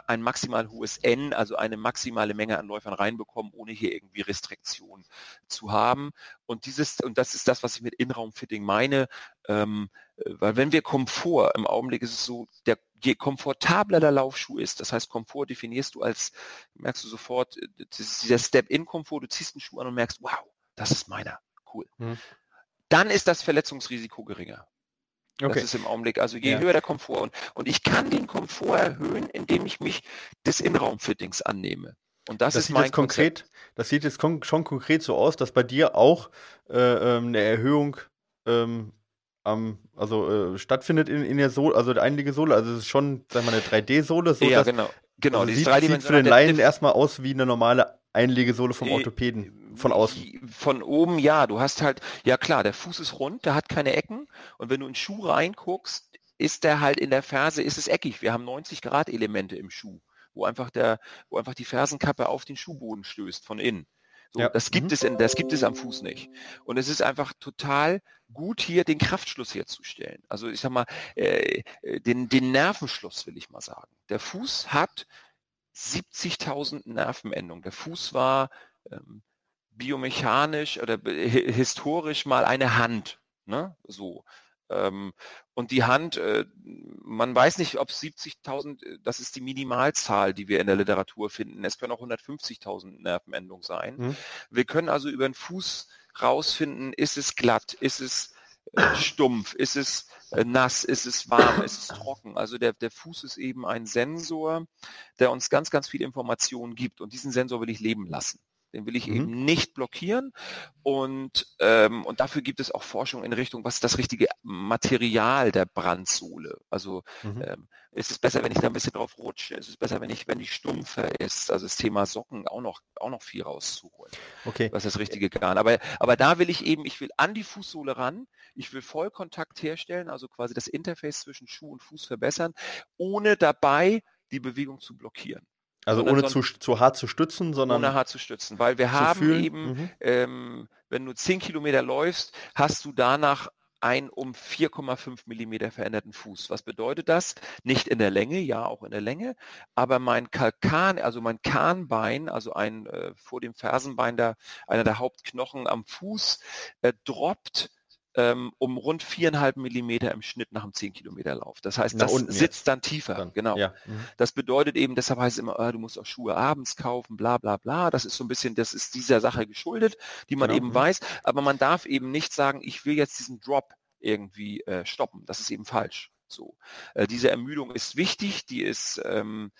ein maximal hohes N, also eine maximale Menge an Läufern reinbekommen, ohne hier irgendwie Restriktion zu haben. Und dieses, und das ist das, was ich mit Innenraumfitting meine, ähm, weil wenn wir Komfort, im Augenblick ist es so, der, je komfortabler der Laufschuh ist, das heißt Komfort definierst du als, merkst du sofort, äh, dieser Step-in-Komfort, du ziehst einen Schuh an und merkst, wow, das ist meiner, cool. Hm. Dann ist das Verletzungsrisiko geringer. Okay. Das ist im Augenblick, also je ja. höher der Komfort. Und, und ich kann den Komfort erhöhen, indem ich mich des Innenraumfittings annehme. Und das, das ist mein konkret. Das sieht jetzt kon schon konkret so aus, dass bei dir auch äh, ähm, eine Erhöhung ähm, am, also äh, stattfindet in, in der Sohle, also der einige Sohle. Also es ist schon, sag mal, eine 3D-Sohle. So ja, genau. Genau, also sieht, sieht für den Laien erstmal aus wie eine normale Einlegesohle vom Orthopäden von außen. Von oben ja, du hast halt, ja klar, der Fuß ist rund, der hat keine Ecken und wenn du in den Schuh reinguckst, ist der halt in der Ferse, ist es eckig. Wir haben 90 Grad Elemente im Schuh, wo einfach der, wo einfach die Fersenkappe auf den Schuhboden stößt von innen. So, ja. Das gibt mhm. es in, das gibt es am Fuß nicht. Und es ist einfach total gut, hier den Kraftschluss herzustellen. Also ich sag mal, äh, äh den, den Nervenschluss will ich mal sagen. Der Fuß hat 70.000 Nervenendungen. Der Fuß war ähm, biomechanisch oder historisch mal eine Hand. Ne? So. Ähm, und die Hand, äh, man weiß nicht, ob 70.000, äh, das ist die Minimalzahl, die wir in der Literatur finden. Es können auch 150.000 Nervenendungen sein. Mhm. Wir können also über den Fuß rausfinden, ist es glatt, ist es äh, stumpf, ist es nass, ist es warm, ist es trocken. Also der, der Fuß ist eben ein Sensor, der uns ganz, ganz viele Informationen gibt. Und diesen Sensor will ich leben lassen. Den will ich mhm. eben nicht blockieren. Und, ähm, und dafür gibt es auch Forschung in Richtung, was ist das richtige Material der Brandsohle? Also mhm. ähm, ist es besser, wenn ich da ein bisschen drauf rutsche? Ist es besser, wenn ich, wenn die stumpfer ist? Also das Thema Socken auch noch, auch noch viel rauszuholen. Okay. Was ist das richtige Garn? Aber, aber da will ich eben, ich will an die Fußsohle ran. Ich will Vollkontakt herstellen, also quasi das Interface zwischen Schuh und Fuß verbessern, ohne dabei die Bewegung zu blockieren. Also ohne zu, zu hart zu stützen, sondern. Ohne hart zu stützen, weil wir haben fühlen. eben, mhm. ähm, wenn du 10 Kilometer läufst, hast du danach einen um 4,5 Millimeter veränderten Fuß. Was bedeutet das? Nicht in der Länge, ja auch in der Länge, aber mein Kalkan, also mein Kahnbein, also ein äh, vor dem Fersenbein der, einer der Hauptknochen am Fuß, äh, droppt ähm, um rund viereinhalb Millimeter im Schnitt nach einem 10 Kilometer Lauf. Das heißt, das sitzt jetzt. dann tiefer. Dann, genau. Ja. Mhm. Das bedeutet eben, deshalb heißt es immer, oh, du musst auch Schuhe abends kaufen, bla bla bla. Das ist so ein bisschen, das ist dieser Sache geschuldet, die man genau. eben mhm. weiß. Aber man darf eben nicht sagen, ich will jetzt diesen Drop irgendwie äh, stoppen. Das ist eben falsch. So, äh, diese Ermüdung ist wichtig, die ist ähm,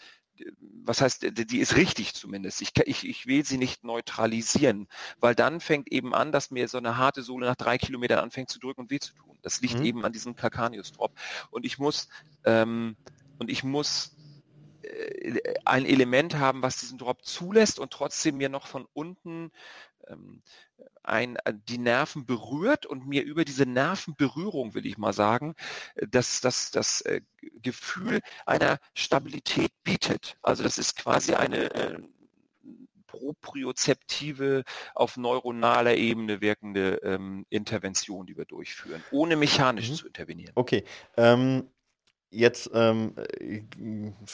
was heißt, die ist richtig zumindest. Ich, ich, ich will sie nicht neutralisieren, weil dann fängt eben an, dass mir so eine harte Sohle nach drei Kilometern anfängt zu drücken und weh zu tun. Das liegt mhm. eben an diesem Calcaneus-Drop. Und ich muss, ähm, und ich muss äh, ein Element haben, was diesen Drop zulässt und trotzdem mir noch von unten ein, äh, die Nerven berührt und mir über diese Nervenberührung, will ich mal sagen, äh, das, das, äh, Gefühl einer Stabilität bietet. Also das ist quasi eine propriozeptive, auf neuronaler Ebene wirkende ähm, Intervention, die wir durchführen, ohne mechanisch mhm. zu intervenieren. Okay. Ähm, Jetzt ähm, äh,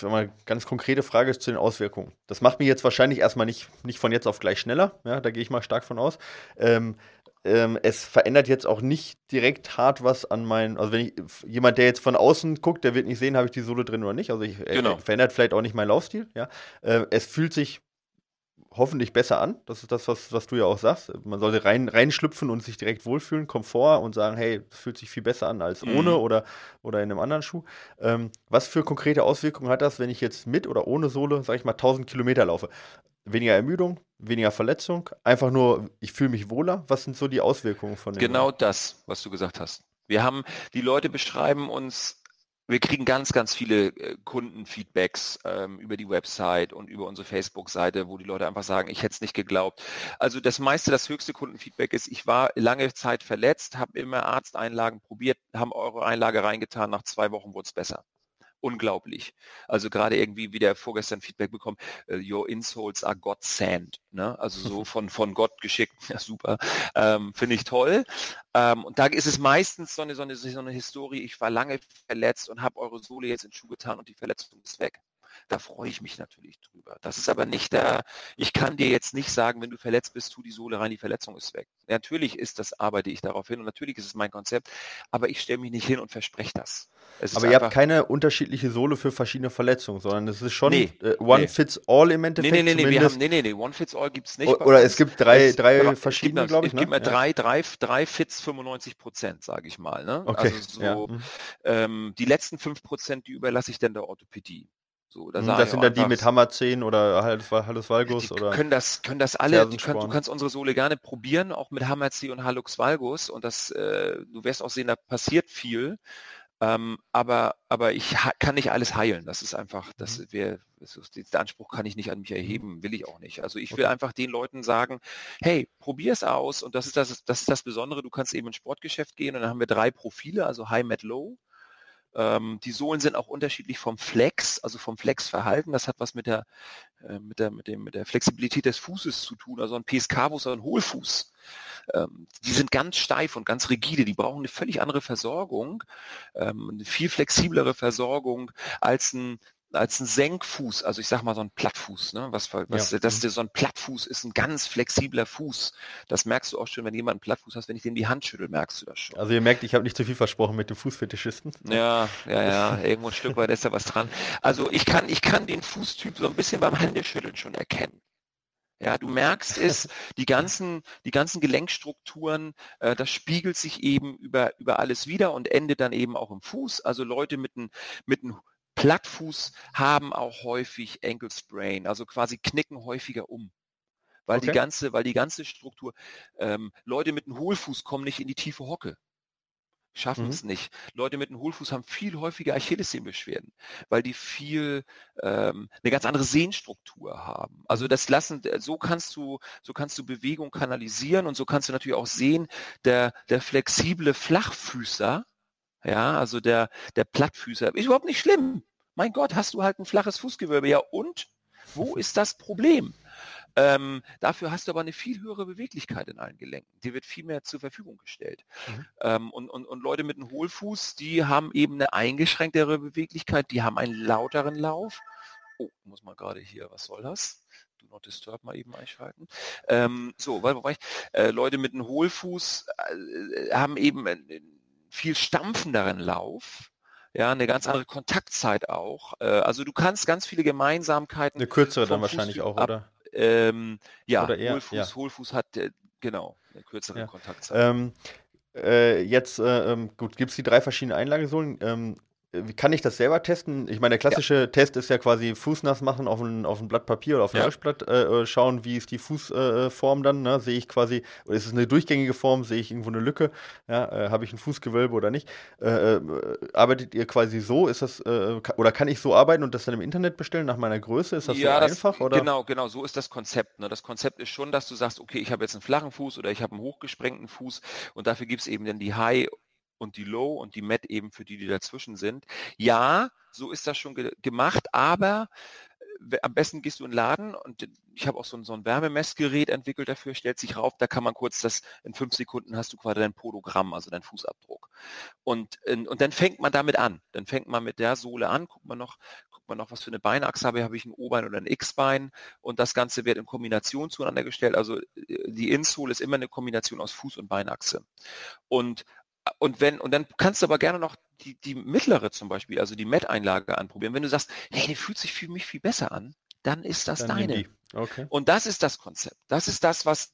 mal ganz konkrete Frage zu den Auswirkungen. Das macht mich jetzt wahrscheinlich erstmal nicht, nicht von jetzt auf gleich schneller, ja, da gehe ich mal stark von aus. Ähm, ähm, es verändert jetzt auch nicht direkt hart was an meinen, also wenn ich, jemand, der jetzt von außen guckt, der wird nicht sehen, habe ich die Sohle drin oder nicht. Also ich, genau. verändert vielleicht auch nicht meinen Laufstil, ja. Äh, es fühlt sich hoffentlich besser an. Das ist das, was, was du ja auch sagst. Man sollte rein, reinschlüpfen und sich direkt wohlfühlen, Komfort und sagen, hey, das fühlt sich viel besser an als mhm. ohne oder, oder in einem anderen Schuh. Ähm, was für konkrete Auswirkungen hat das, wenn ich jetzt mit oder ohne Sohle, sag ich mal, 1000 Kilometer laufe? Weniger Ermüdung, weniger Verletzung, einfach nur, ich fühle mich wohler. Was sind so die Auswirkungen von dem? Genau das, was du gesagt hast. Wir haben, die Leute beschreiben uns wir kriegen ganz, ganz viele äh, Kundenfeedbacks ähm, über die Website und über unsere Facebook-Seite, wo die Leute einfach sagen, ich hätte es nicht geglaubt. Also das meiste, das höchste Kundenfeedback ist, ich war lange Zeit verletzt, habe immer Arzteinlagen probiert, haben eure Einlage reingetan, nach zwei Wochen wurde es besser unglaublich. Also gerade irgendwie wieder vorgestern Feedback bekommen, uh, your insoles are God sent. Ne? Also so von, von Gott geschickt. Ja, super. Ähm, Finde ich toll. Ähm, und da ist es meistens so eine, so eine, so eine Historie, ich war lange verletzt und habe eure Sohle jetzt in Schuh getan und die Verletzung ist weg. Da freue ich mich natürlich drüber. Das ist aber nicht der, ich kann dir jetzt nicht sagen, wenn du verletzt bist, tu die Sohle rein, die Verletzung ist weg. Natürlich ist das, arbeite ich darauf hin und natürlich ist es mein Konzept, aber ich stelle mich nicht hin und verspreche das. aber ihr habt keine unterschiedliche Sohle für verschiedene Verletzungen, sondern es ist schon nee, äh, One nee. Fits All im Endeffekt. Nee, nee, nee, nee, wir haben, nee, nee, nee, One Fits All gibt es nicht. Oder es gibt drei, drei verschiedene, glaube ich. Es gibt ne? drei, drei, drei Fits 95 Prozent, sage ich mal. Ne? Okay. Also so, ja. Mhm. ähm, die letzten 5 Prozent, die überlasse ich dann der Orthopädie. So, da hm, das sind dann die mit Hammer 10 oder Halus Valgus oder. Können das, können das alle, können, du kannst unsere Sohle gerne probieren, auch mit Hammer 10 und Halux Valgus und das, äh, du wirst auch sehen, da passiert viel. Ähm, aber, aber ich kann nicht alles heilen. Das ist einfach, das mhm. wäre, den Anspruch kann ich nicht an mich mhm. erheben, will ich auch nicht. Also ich will einfach den Leuten sagen, hey, probier es aus und das ist das, das ist das Besondere. Du kannst eben ins Sportgeschäft gehen und dann haben wir drei Profile, also High, Met, Low. Ähm, die Sohlen sind auch unterschiedlich vom Flex, also vom Flexverhalten. Das hat was mit der, äh, mit der, mit dem, mit der Flexibilität des Fußes zu tun. Also ein PSK-Fuß oder ein Hohlfuß. Ähm, die sind ganz steif und ganz rigide. Die brauchen eine völlig andere Versorgung, ähm, eine viel flexiblere Versorgung als ein als ein Senkfuß, also ich sag mal so ein Plattfuß, ne? Was, was ja. das, so ein Plattfuß ist ein ganz flexibler Fuß. Das merkst du auch schon, wenn jemand einen Plattfuß hast, wenn ich dem die Hand schüttel, merkst du das schon. Also ihr merkt, ich habe nicht zu viel versprochen mit dem Fußfetischisten. Ja, ja, ja, irgendwo ein Stück weit ist da was dran. Also ich kann, ich kann den Fußtyp so ein bisschen beim Händeschütteln schon erkennen. Ja, du merkst es, die ganzen, die ganzen Gelenkstrukturen, äh, das spiegelt sich eben über, über alles wieder und endet dann eben auch im Fuß. Also Leute mit einem mit einem Plattfuß haben auch häufig Ankle Sprain, also quasi knicken häufiger um. Weil okay. die ganze, weil die ganze Struktur, ähm, Leute mit einem Hohlfuß kommen nicht in die tiefe Hocke. Schaffen mhm. es nicht. Leute mit einem Hohlfuß haben viel häufiger Achillessehnenbeschwerden, weil die viel ähm, eine ganz andere Sehnstruktur haben. Also das lassen, so kannst du, so kannst du Bewegung kanalisieren und so kannst du natürlich auch sehen, der, der flexible Flachfüßer, ja, also der, der Plattfüßer ist überhaupt nicht schlimm. Mein Gott, hast du halt ein flaches Fußgewölbe. Ja, und? Wo ist das Problem? Ähm, dafür hast du aber eine viel höhere Beweglichkeit in allen Gelenken. Die wird viel mehr zur Verfügung gestellt. Mhm. Ähm, und, und, und Leute mit einem Hohlfuß, die haben eben eine eingeschränktere Beweglichkeit, die haben einen lauteren Lauf. Oh, muss man gerade hier, was soll das? Do not disturb mal eben einschalten. Ähm, so, weil, ich? Äh, Leute mit einem Hohlfuß äh, haben eben viel stampfenderen Lauf, ja, eine ganz andere Kontaktzeit auch. Äh, also du kannst ganz viele Gemeinsamkeiten. Eine kürzere dann wahrscheinlich auch, ab, oder? Ähm, ja, oder eher, Hohlfuß, ja. Hohlfuß hat äh, genau eine kürzere ja. Kontaktzeit. Ähm, äh, jetzt, äh, ähm, gut, gibt es die drei verschiedenen Einlagesohlen. Ähm, kann ich das selber testen? Ich meine, der klassische ja. Test ist ja quasi Fußnass machen auf ein, auf ein Blatt Papier oder auf ein ja. Löschblatt, äh, äh, schauen, wie ist die Fußform äh, dann, ne? sehe ich quasi, oder ist es eine durchgängige Form, sehe ich irgendwo eine Lücke, ja? Äh, habe ich ein Fußgewölbe oder nicht? Äh, äh, arbeitet ihr quasi so, ist das, oder kann ich so arbeiten und das dann im Internet bestellen nach meiner Größe? Ist das ja, so einfach? oder? Genau, genau, so ist das Konzept. Ne? Das Konzept ist schon, dass du sagst, okay, ich habe jetzt einen flachen Fuß oder ich habe einen hochgesprengten Fuß und dafür gibt es eben dann die High- und die Low und die Met eben für die, die dazwischen sind. Ja, so ist das schon ge gemacht, aber äh, am besten gehst du in den Laden und ich habe auch so ein, so ein Wärmemessgerät entwickelt dafür, stellt sich rauf, da kann man kurz das, in fünf Sekunden hast du quasi dein Podogramm, also dein Fußabdruck. Und, und dann fängt man damit an. Dann fängt man mit der Sohle an, guckt man noch, guckt man noch, was für eine Beinachse habe, habe ich ein O-Bein oder ein X-Bein und das Ganze wird in Kombination zueinander gestellt. Also äh, die Insole ist immer eine Kombination aus Fuß- und Beinachse. Und und wenn, und dann kannst du aber gerne noch die, die mittlere zum Beispiel, also die Met-Einlage anprobieren. Wenn du sagst, hey, die fühlt sich für mich viel besser an, dann ist das dann deine. Okay. Und das ist das Konzept. Das ist das, was,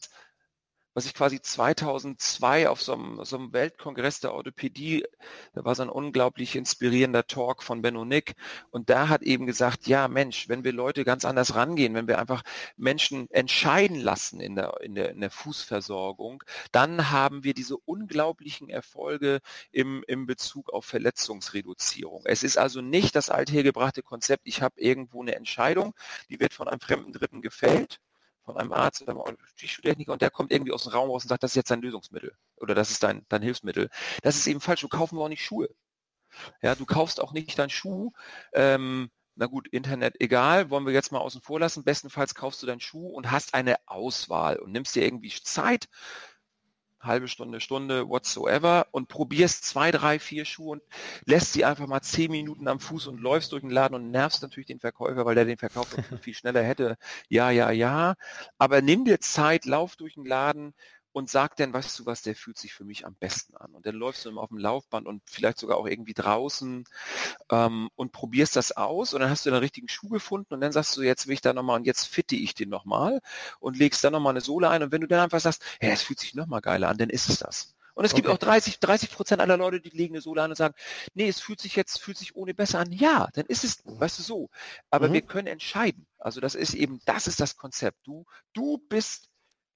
was ich quasi 2002 auf so einem, so einem Weltkongress der Orthopädie, da war so ein unglaublich inspirierender Talk von Benno Nick und da hat eben gesagt, ja Mensch, wenn wir Leute ganz anders rangehen, wenn wir einfach Menschen entscheiden lassen in der, in der, in der Fußversorgung, dann haben wir diese unglaublichen Erfolge im, im Bezug auf Verletzungsreduzierung. Es ist also nicht das althergebrachte Konzept, ich habe irgendwo eine Entscheidung, die wird von einem fremden Dritten gefällt von einem Arzt oder einem Psychotechniker und der kommt irgendwie aus dem Raum raus und sagt, das ist jetzt dein Lösungsmittel oder das ist dein, dein Hilfsmittel. Das ist eben falsch. Du kaufen wir auch nicht Schuhe. Ja, du kaufst auch nicht deinen Schuh. Ähm, na gut, Internet egal, wollen wir jetzt mal außen vor lassen. Bestenfalls kaufst du deinen Schuh und hast eine Auswahl und nimmst dir irgendwie Zeit, halbe Stunde, Stunde, whatsoever und probierst zwei, drei, vier Schuhe und lässt sie einfach mal zehn Minuten am Fuß und läufst durch den Laden und nervst natürlich den Verkäufer, weil der den Verkauf viel schneller hätte. Ja, ja, ja. Aber nimm dir Zeit, lauf durch den Laden, und sag dann, weißt du was, der fühlt sich für mich am besten an. Und dann läufst du auf dem Laufband und vielleicht sogar auch irgendwie draußen ähm, und probierst das aus und dann hast du den richtigen Schuh gefunden und dann sagst du, jetzt will ich da nochmal und jetzt fitte ich den nochmal und legst dann nochmal eine Sohle ein und wenn du dann einfach sagst, hey, es fühlt sich nochmal geiler an, dann ist es das. Und es okay. gibt auch 30, 30 Prozent aller Leute, die legen eine Sohle an und sagen, nee, es fühlt sich jetzt, fühlt sich ohne besser an. Ja, dann ist es, weißt du, so. Aber mhm. wir können entscheiden. Also das ist eben, das ist das Konzept. Du, du bist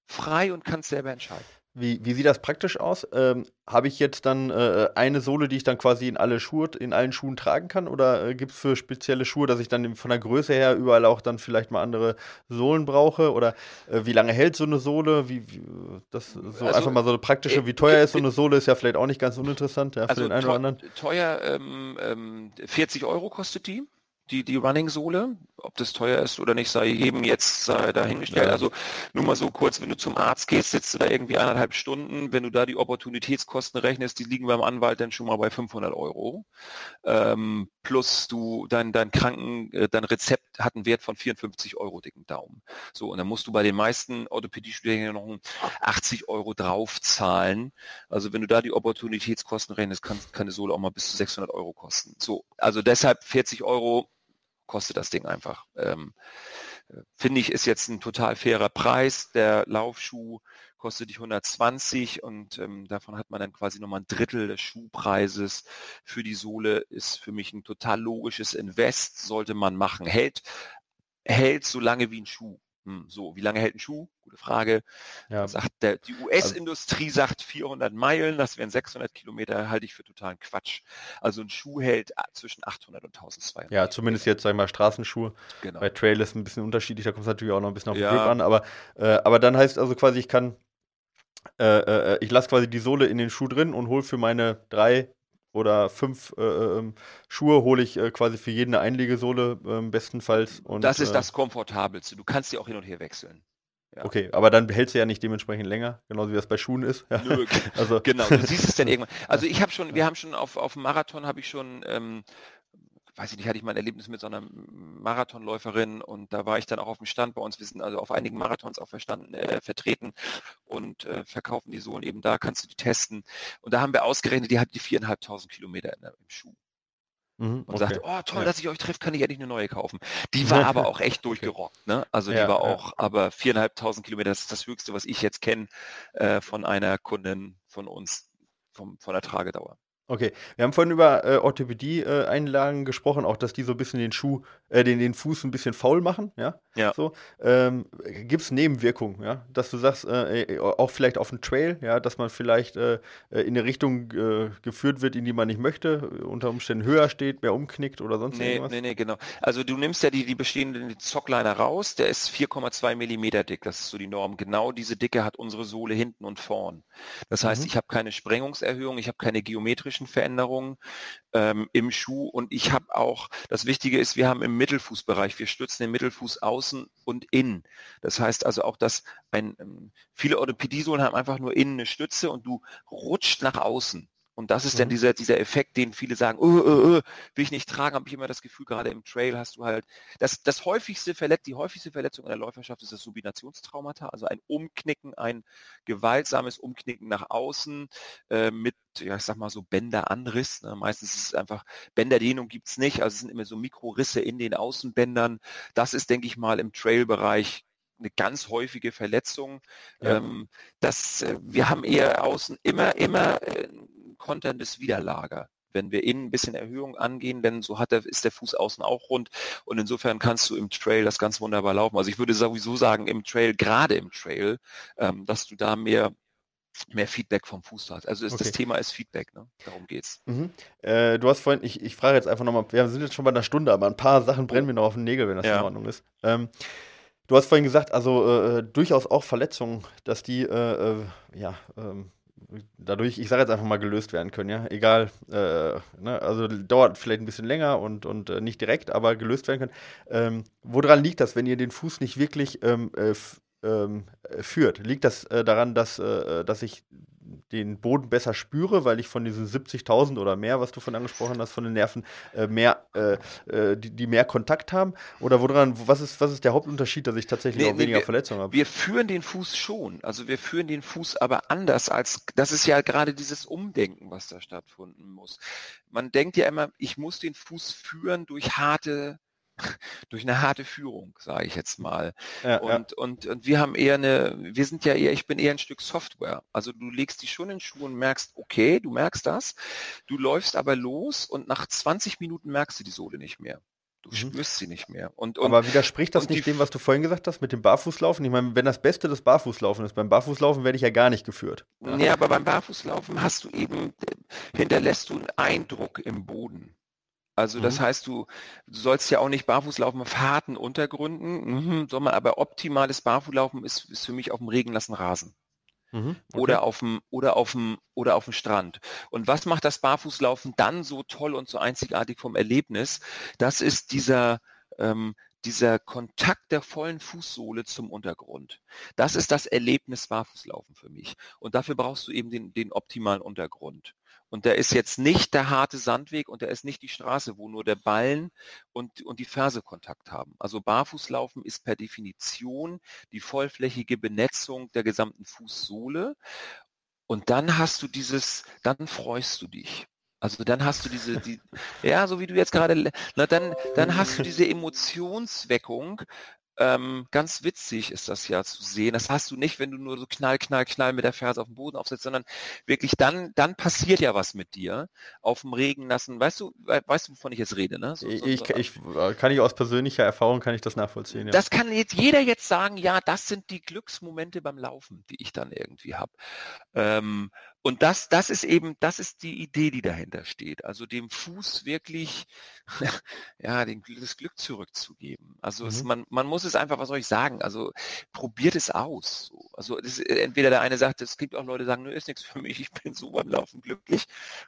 frei und kannst selber entscheiden. Wie, wie sieht das praktisch aus? Ähm, Habe ich jetzt dann äh, eine Sohle, die ich dann quasi in alle Schuhe, in allen Schuhen tragen kann? Oder äh, gibt es für spezielle Schuhe, dass ich dann von der Größe her überall auch dann vielleicht mal andere Sohlen brauche? Oder äh, wie lange hält so eine Sohle? Wie, wie das so also, einfach mal so eine praktische, äh, wie teuer ist so eine Sohle, ist ja vielleicht auch nicht ganz uninteressant, ja, für also den einen oder anderen. Teuer, ähm, ähm, 40 Euro kostet die die, die Running-Sohle. Ob das teuer ist oder nicht, sei jedem jetzt sei dahingestellt. Also nur mal so kurz, wenn du zum Arzt gehst, sitzt du da irgendwie eineinhalb Stunden. Wenn du da die Opportunitätskosten rechnest, die liegen beim Anwalt dann schon mal bei 500 Euro. Ähm, plus du, dein, dein Kranken, äh, dein Rezept hat einen Wert von 54 Euro dicken Daumen. So, und dann musst du bei den meisten Orthopädie-Studiengängen noch 80 Euro draufzahlen. Also wenn du da die Opportunitätskosten rechnest, kann, kann eine Sohle auch mal bis zu 600 Euro kosten. So, also deshalb 40 Euro kostet das Ding einfach. Ähm, Finde ich, ist jetzt ein total fairer Preis. Der Laufschuh kostet dich 120 und ähm, davon hat man dann quasi nochmal ein Drittel des Schuhpreises. Für die Sohle ist für mich ein total logisches Invest, sollte man machen. Hält, hält so lange wie ein Schuh. Hm, so, wie lange hält ein Schuh? Gute Frage. Ja. Sagt der, die US-Industrie also, sagt 400 Meilen, das wären 600 Kilometer, halte ich für totalen Quatsch. Also ein Schuh hält äh, zwischen 800 und 1200. Ja, zumindest jetzt, sag ich mal, Straßenschuhe. Genau. Bei Trail ist ein bisschen unterschiedlich, da kommt es natürlich auch noch ein bisschen auf den ja. Grip an, aber, äh, aber dann heißt also quasi, ich kann, äh, äh, ich lasse quasi die Sohle in den Schuh drin und hole für meine drei oder fünf äh, ähm, Schuhe hole ich äh, quasi für jeden eine Einlegesohle äh, bestenfalls. Und, das ist äh, das Komfortabelste. Du kannst sie auch hin und her wechseln. Ja. Okay, aber dann behält sie ja nicht dementsprechend länger, genauso wie das bei Schuhen ist. Ja. Nö, also. genau, du siehst es dann irgendwann. Also ich habe schon, wir haben schon auf, auf dem Marathon habe ich schon ähm, weiß ich nicht, hatte ich mal ein Erlebnis mit so einer Marathonläuferin und da war ich dann auch auf dem Stand bei uns, wir sind also auf einigen Marathons auch verstanden, äh, vertreten und äh, verkaufen die Sohlen eben da, kannst du die testen. Und da haben wir ausgerechnet, die hat die viereinhalbtausend Kilometer in, im Schuh. Mhm, und okay. sagte, oh toll, ja. dass ich euch treffe, kann ich endlich eine neue kaufen. Die war aber auch echt durchgerockt. Ne? Also die ja, war auch, ja. aber viereinhalbtausend Kilometer, das ist das Höchste, was ich jetzt kenne äh, von einer Kundin von uns, vom, von der Tragedauer. Okay, wir haben vorhin über äh, Orthopädie-Einlagen äh, gesprochen, auch dass die so ein bisschen den Schuh, äh, den, den Fuß ein bisschen faul machen, ja. Ja. So, ähm, gibt es Nebenwirkungen, ja, dass du sagst, äh, äh, auch vielleicht auf dem Trail, ja, dass man vielleicht äh, in eine Richtung geführt wird, in die man nicht möchte, unter Umständen höher steht, mehr umknickt oder sonst nee, irgendwas? Nee, nee, genau. Also du nimmst ja die, die bestehenden Zockliner raus, der ist 4,2 Millimeter dick, das ist so die Norm. Genau diese Dicke hat unsere Sohle hinten und vorn. Das heißt, mhm. ich habe keine Sprengungserhöhung, ich habe keine geometrische motorischen Veränderungen ähm, im Schuh. Und ich habe auch, das Wichtige ist, wir haben im Mittelfußbereich, wir stützen den Mittelfuß außen und innen. Das heißt also auch, dass ein, ähm, viele Orthopädiesohlen haben einfach nur innen eine Stütze und du rutscht nach außen. Und das ist mhm. dann dieser, dieser Effekt, den viele sagen, oh, oh, oh, will ich nicht tragen, habe ich immer das Gefühl, gerade im Trail hast du halt, das, das häufigste Verletz, die häufigste Verletzung in der Läuferschaft ist das Subinationstraumata, also ein Umknicken, ein gewaltsames Umknicken nach außen äh, mit, ja, ich sag mal so Bänderanriss. Ne? Meistens ist es einfach, Bänderdehnung gibt's nicht, also es sind immer so Mikrorisse in den Außenbändern. Das ist, denke ich mal, im Trail-Bereich eine ganz häufige Verletzung. Ja. Ähm, das, äh, wir haben eher außen immer, immer äh, Content ist Widerlager. Wenn wir innen ein bisschen Erhöhung angehen, denn so hat der, ist der Fuß außen auch rund und insofern kannst du im Trail das ganz wunderbar laufen. Also ich würde sowieso sagen, im Trail, gerade im Trail, ähm, dass du da mehr mehr Feedback vom Fuß hast. Also ist, okay. das Thema ist Feedback, ne? Darum geht's. Mhm. Äh, du hast vorhin, ich, ich frage jetzt einfach nochmal, wir sind jetzt schon bei einer Stunde, aber ein paar Sachen brennen oh. mir noch auf den Nägel, wenn das ja. in Ordnung ist. Ähm, du hast vorhin gesagt, also äh, äh durchaus auch Verletzungen, dass die äh, äh ja, ähm, dadurch, ich sage jetzt einfach mal, gelöst werden können, ja. Egal, äh, ne? also dauert vielleicht ein bisschen länger und, und äh, nicht direkt, aber gelöst werden können. Ähm, woran liegt das, wenn ihr den Fuß nicht wirklich ähm, äh, ähm, führt? Liegt das äh, daran, dass, äh, dass ich den Boden besser spüre, weil ich von diesen 70.000 oder mehr, was du von angesprochen hast, von den Nerven äh, mehr, äh, äh, die, die, mehr Kontakt haben? Oder woran, was ist, was ist der Hauptunterschied, dass ich tatsächlich nee, auch weniger wir, Verletzungen habe? Wir führen den Fuß schon, also wir führen den Fuß aber anders als, das ist ja gerade dieses Umdenken, was da stattfinden muss. Man denkt ja immer, ich muss den Fuß führen durch harte durch eine harte Führung, sage ich jetzt mal. Ja, und, ja. Und, und wir haben eher eine, wir sind ja eher, ich bin eher ein Stück Software. Also du legst die schon in den Schuh und merkst, okay, du merkst das, du läufst aber los und nach 20 Minuten merkst du die Sohle nicht mehr. Du mhm. spürst sie nicht mehr. Und, und, aber widerspricht das nicht dem, was du vorhin gesagt hast, mit dem Barfußlaufen? Ich meine, wenn das Beste das Barfußlaufen ist, beim Barfußlaufen werde ich ja gar nicht geführt. Ja, aber beim Barfußlaufen hast du eben, hinterlässt du einen Eindruck im Boden. Also das mhm. heißt, du, du sollst ja auch nicht barfuß laufen auf harten Untergründen, mhm, sondern aber optimales Barfußlaufen ist, ist für mich auf dem regenlassen Rasen. Mhm, okay. Oder auf dem oder auf dem oder auf dem Strand. Und was macht das Barfußlaufen dann so toll und so einzigartig vom Erlebnis? Das ist dieser ähm, dieser Kontakt der vollen Fußsohle zum Untergrund. Das ist das Erlebnis Barfußlaufen für mich. Und dafür brauchst du eben den, den optimalen Untergrund. Und der ist jetzt nicht der harte Sandweg und der ist nicht die Straße, wo nur der Ballen und, und die Ferse Kontakt haben. Also Barfußlaufen ist per Definition die vollflächige Benetzung der gesamten Fußsohle. Und dann hast du dieses, dann freust du dich. Also dann hast du diese, die, ja, so wie du jetzt gerade, na dann, dann hast du diese Emotionsweckung, ähm, ganz witzig ist das ja zu sehen. Das hast du nicht, wenn du nur so knall, knall, knall mit der Ferse auf den Boden aufsetzt, sondern wirklich dann, dann passiert ja was mit dir auf dem Regen nassen. Weißt du, weißt du, wovon ich jetzt rede, ne? So, so, ich, so. ich, äh, kann ich aus persönlicher Erfahrung kann ich das nachvollziehen. Ja. Das kann jetzt jeder jetzt sagen, ja, das sind die Glücksmomente beim Laufen, die ich dann irgendwie habe. Ähm, und das, das ist eben, das ist die Idee, die dahinter steht. Also dem Fuß wirklich, ja, den, das Glück zurückzugeben. Also mhm. es, man, man muss es einfach, was soll ich sagen? Also probiert es aus. Also es, entweder der eine sagt, es gibt auch Leute, die sagen, nö, ist nichts für mich, ich bin so beim Laufen glücklich.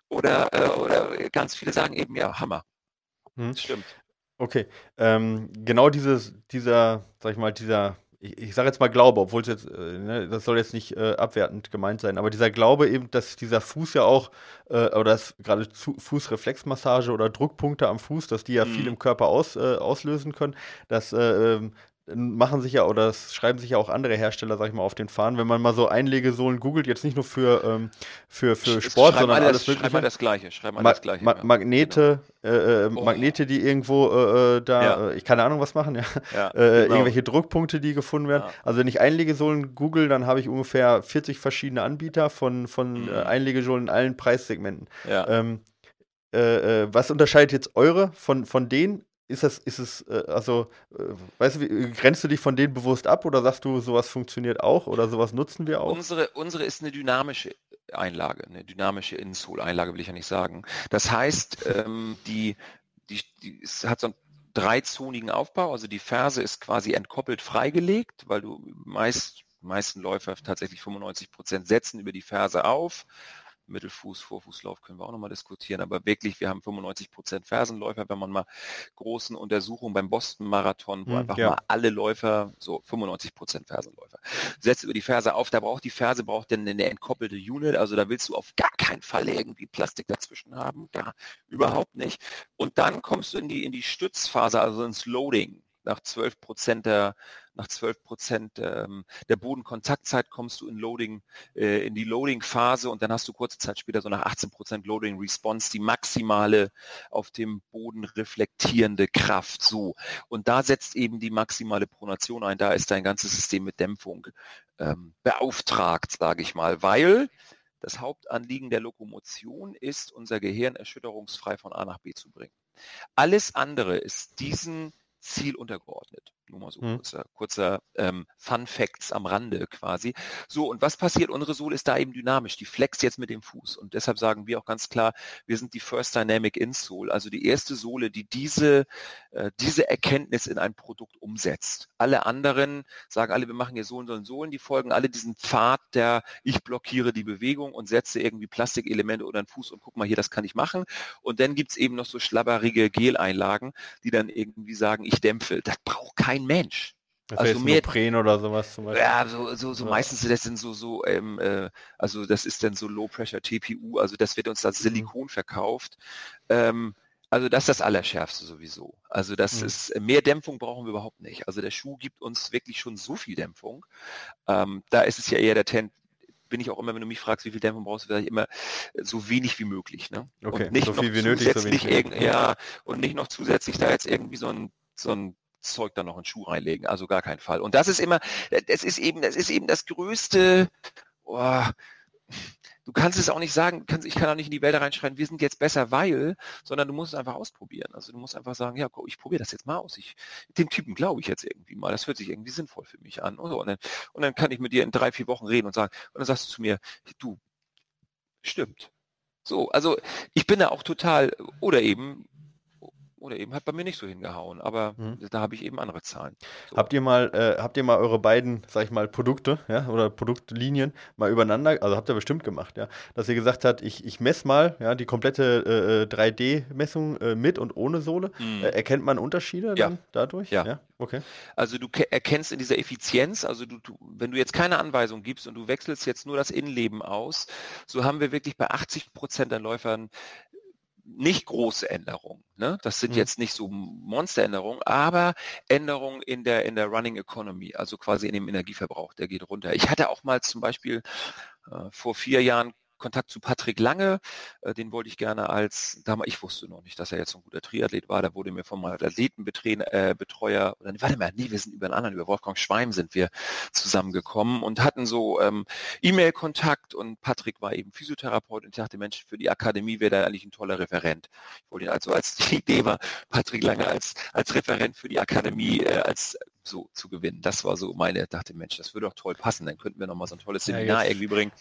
Oder, äh, oder ganz viele sagen eben, ja, Hammer. Mhm. Stimmt. Okay, ähm, genau dieses, dieser, sag ich mal, dieser ich, ich sage jetzt mal Glaube, obwohl es jetzt, äh, ne, das soll jetzt nicht äh, abwertend gemeint sein, aber dieser Glaube eben, dass dieser Fuß ja auch, äh, oder gerade Fußreflexmassage oder Druckpunkte am Fuß, dass die ja mhm. viel im Körper aus, äh, auslösen können, dass äh, ähm, machen sich ja oder das schreiben sich ja auch andere Hersteller, sag ich mal, auf den Fahnen. Wenn man mal so Einlegesohlen googelt, jetzt nicht nur für, ähm, für, für Sport, sondern alles, alles Schreib mal das Gleiche. Schreib mal Ma das Gleiche. Ma Magnete, genau. äh, äh, oh. Magnete, die irgendwo äh, äh da, ja. Äh, ich keine Ahnung was machen, ja. ja äh, genau. Irgendwelche Druckpunkte, die gefunden werden. Ja. Also wenn ich Einlegesohlen google, dann habe ich ungefähr 40 verschiedene Anbieter von, von mhm. Einlegesohlen in allen Preissegmenten. Ja. Ähm, was unterscheidet jetzt eure von, von denen? Ist das, ist es, äh, also, äh, weißt du, wie, grenzt du dich von denen bewusst ab oder sagst du, sowas funktioniert auch oder sowas nutzen wir auch? Unsere, unsere ist eine dynamische Einlage, eine dynamische Insole-Einlage will ich ja nicht sagen. Das heißt, ähm, die, die, die es hat so einen dreizonigen Aufbau, also die Ferse ist quasi entkoppelt freigelegt, weil du meist, meisten Läufer tatsächlich 95 Prozent setzen über die Ferse auf Mittelfuß, Vorfußlauf können wir auch nochmal diskutieren, aber wirklich, wir haben 95 Prozent Fersenläufer, wenn man mal großen Untersuchungen beim Boston-Marathon, wo hm, einfach ja. mal alle Läufer, so 95 Prozent Fersenläufer, setzt über die Ferse auf, da braucht die Ferse, braucht dann eine entkoppelte Unit, also da willst du auf gar keinen Fall irgendwie Plastik dazwischen haben, gar überhaupt nicht. Und dann kommst du in die, in die Stützphase, also ins Loading. Nach 12 Prozent der, nach 12 Prozent ähm, der Bodenkontaktzeit kommst du in Loading, äh, in die Loading-Phase und dann hast du kurze Zeit später so nach 18 Prozent Loading Response die maximale auf dem Boden reflektierende Kraft. So. Und da setzt eben die maximale Pronation ein. Da ist dein ganzes System mit Dämpfung ähm, beauftragt, sage ich mal, weil das Hauptanliegen der Lokomotion ist, unser Gehirn erschütterungsfrei von A nach B zu bringen. Alles andere ist diesen Ziel untergeordnet. Nur mal so mhm. kurzer, kurzer ähm, Fun Facts am Rande quasi. So, und was passiert? Unsere Sohle ist da eben dynamisch. Die flext jetzt mit dem Fuß. Und deshalb sagen wir auch ganz klar, wir sind die First Dynamic Insole, also die erste Sohle, die diese, äh, diese Erkenntnis in ein Produkt umsetzt. Alle anderen sagen alle, wir machen hier Sohlen, sollen Sohlen, die folgen alle diesen Pfad der, ich blockiere die Bewegung und setze irgendwie Plastikelemente oder einen Fuß und guck mal hier, das kann ich machen. Und dann gibt's eben noch so schlabberige Geleinlagen, die dann irgendwie sagen, ich dämpfe. Das braucht kein kein Mensch. Das also mehr Neopren oder sowas zum Beispiel. Ja, so, so, so ja. meistens, das sind so, so, ähm, äh, also das ist dann so Low Pressure TPU, also das wird uns als mhm. Silikon mhm. verkauft. Ähm, also das ist das Allerschärfste sowieso. Also das mhm. ist, mehr Dämpfung brauchen wir überhaupt nicht. Also der Schuh gibt uns wirklich schon so viel Dämpfung. Ähm, da ist es ja eher der Trend, bin ich auch immer, wenn du mich fragst, wie viel Dämpfung brauchst du, sage ich immer so wenig wie möglich. Ne? Okay, und nicht so viel wie nötig, so wenig. Ja, und nicht noch zusätzlich da jetzt irgendwie so ein, so ein Zeug dann noch in Schuh reinlegen. Also gar keinen Fall. Und das ist immer, das ist eben, das ist eben das größte, oh, du kannst es auch nicht sagen, kannst, ich kann auch nicht in die Wälder reinschreien, wir sind jetzt besser, weil, sondern du musst es einfach ausprobieren. Also du musst einfach sagen, ja, ich probiere das jetzt mal aus. Ich, dem Typen glaube ich jetzt irgendwie mal. Das hört sich irgendwie sinnvoll für mich an. Und, so. und, dann, und dann kann ich mit dir in drei, vier Wochen reden und sagen, und dann sagst du zu mir, du, stimmt. So, also ich bin da auch total, oder eben, oder eben hat bei mir nicht so hingehauen. Aber mhm. da habe ich eben andere Zahlen. So. Habt ihr mal, äh, habt ihr mal eure beiden, sag ich mal, Produkte, ja, oder Produktlinien mal übereinander, also habt ihr bestimmt gemacht, ja, dass ihr gesagt habt, ich, ich messe mal, ja, die komplette äh, 3D-Messung äh, mit und ohne Sohle. Mhm. Äh, erkennt man Unterschiede ja. dann dadurch? Ja. ja. Okay. Also du erkennst in dieser Effizienz, also du, du, wenn du jetzt keine Anweisung gibst und du wechselst jetzt nur das Innenleben aus, so haben wir wirklich bei 80 Prozent der Läufern nicht große Änderungen. Ne? Das sind mhm. jetzt nicht so Monsteränderungen, aber Änderungen in der, in der Running Economy, also quasi in dem Energieverbrauch, der geht runter. Ich hatte auch mal zum Beispiel äh, vor vier Jahren Kontakt zu Patrick Lange, äh, den wollte ich gerne als, damals, ich wusste noch nicht, dass er jetzt ein guter Triathlet war, da wurde mir von meinem Athletenbetreuer, äh, oder warte mal, nee, wir sind über einen anderen, über Wolfgang Schweim sind wir zusammengekommen und hatten so ähm, E-Mail-Kontakt und Patrick war eben Physiotherapeut und ich dachte, Mensch, für die Akademie wäre da eigentlich ein toller Referent. Ich wollte ihn also als die Idee war, Patrick Lange als, als Referent für die Akademie, äh, als so zu gewinnen. Das war so meine, dachte, Mensch, das würde doch toll passen. Dann könnten wir noch mal so ein tolles Seminar ja, jetzt, irgendwie bringen.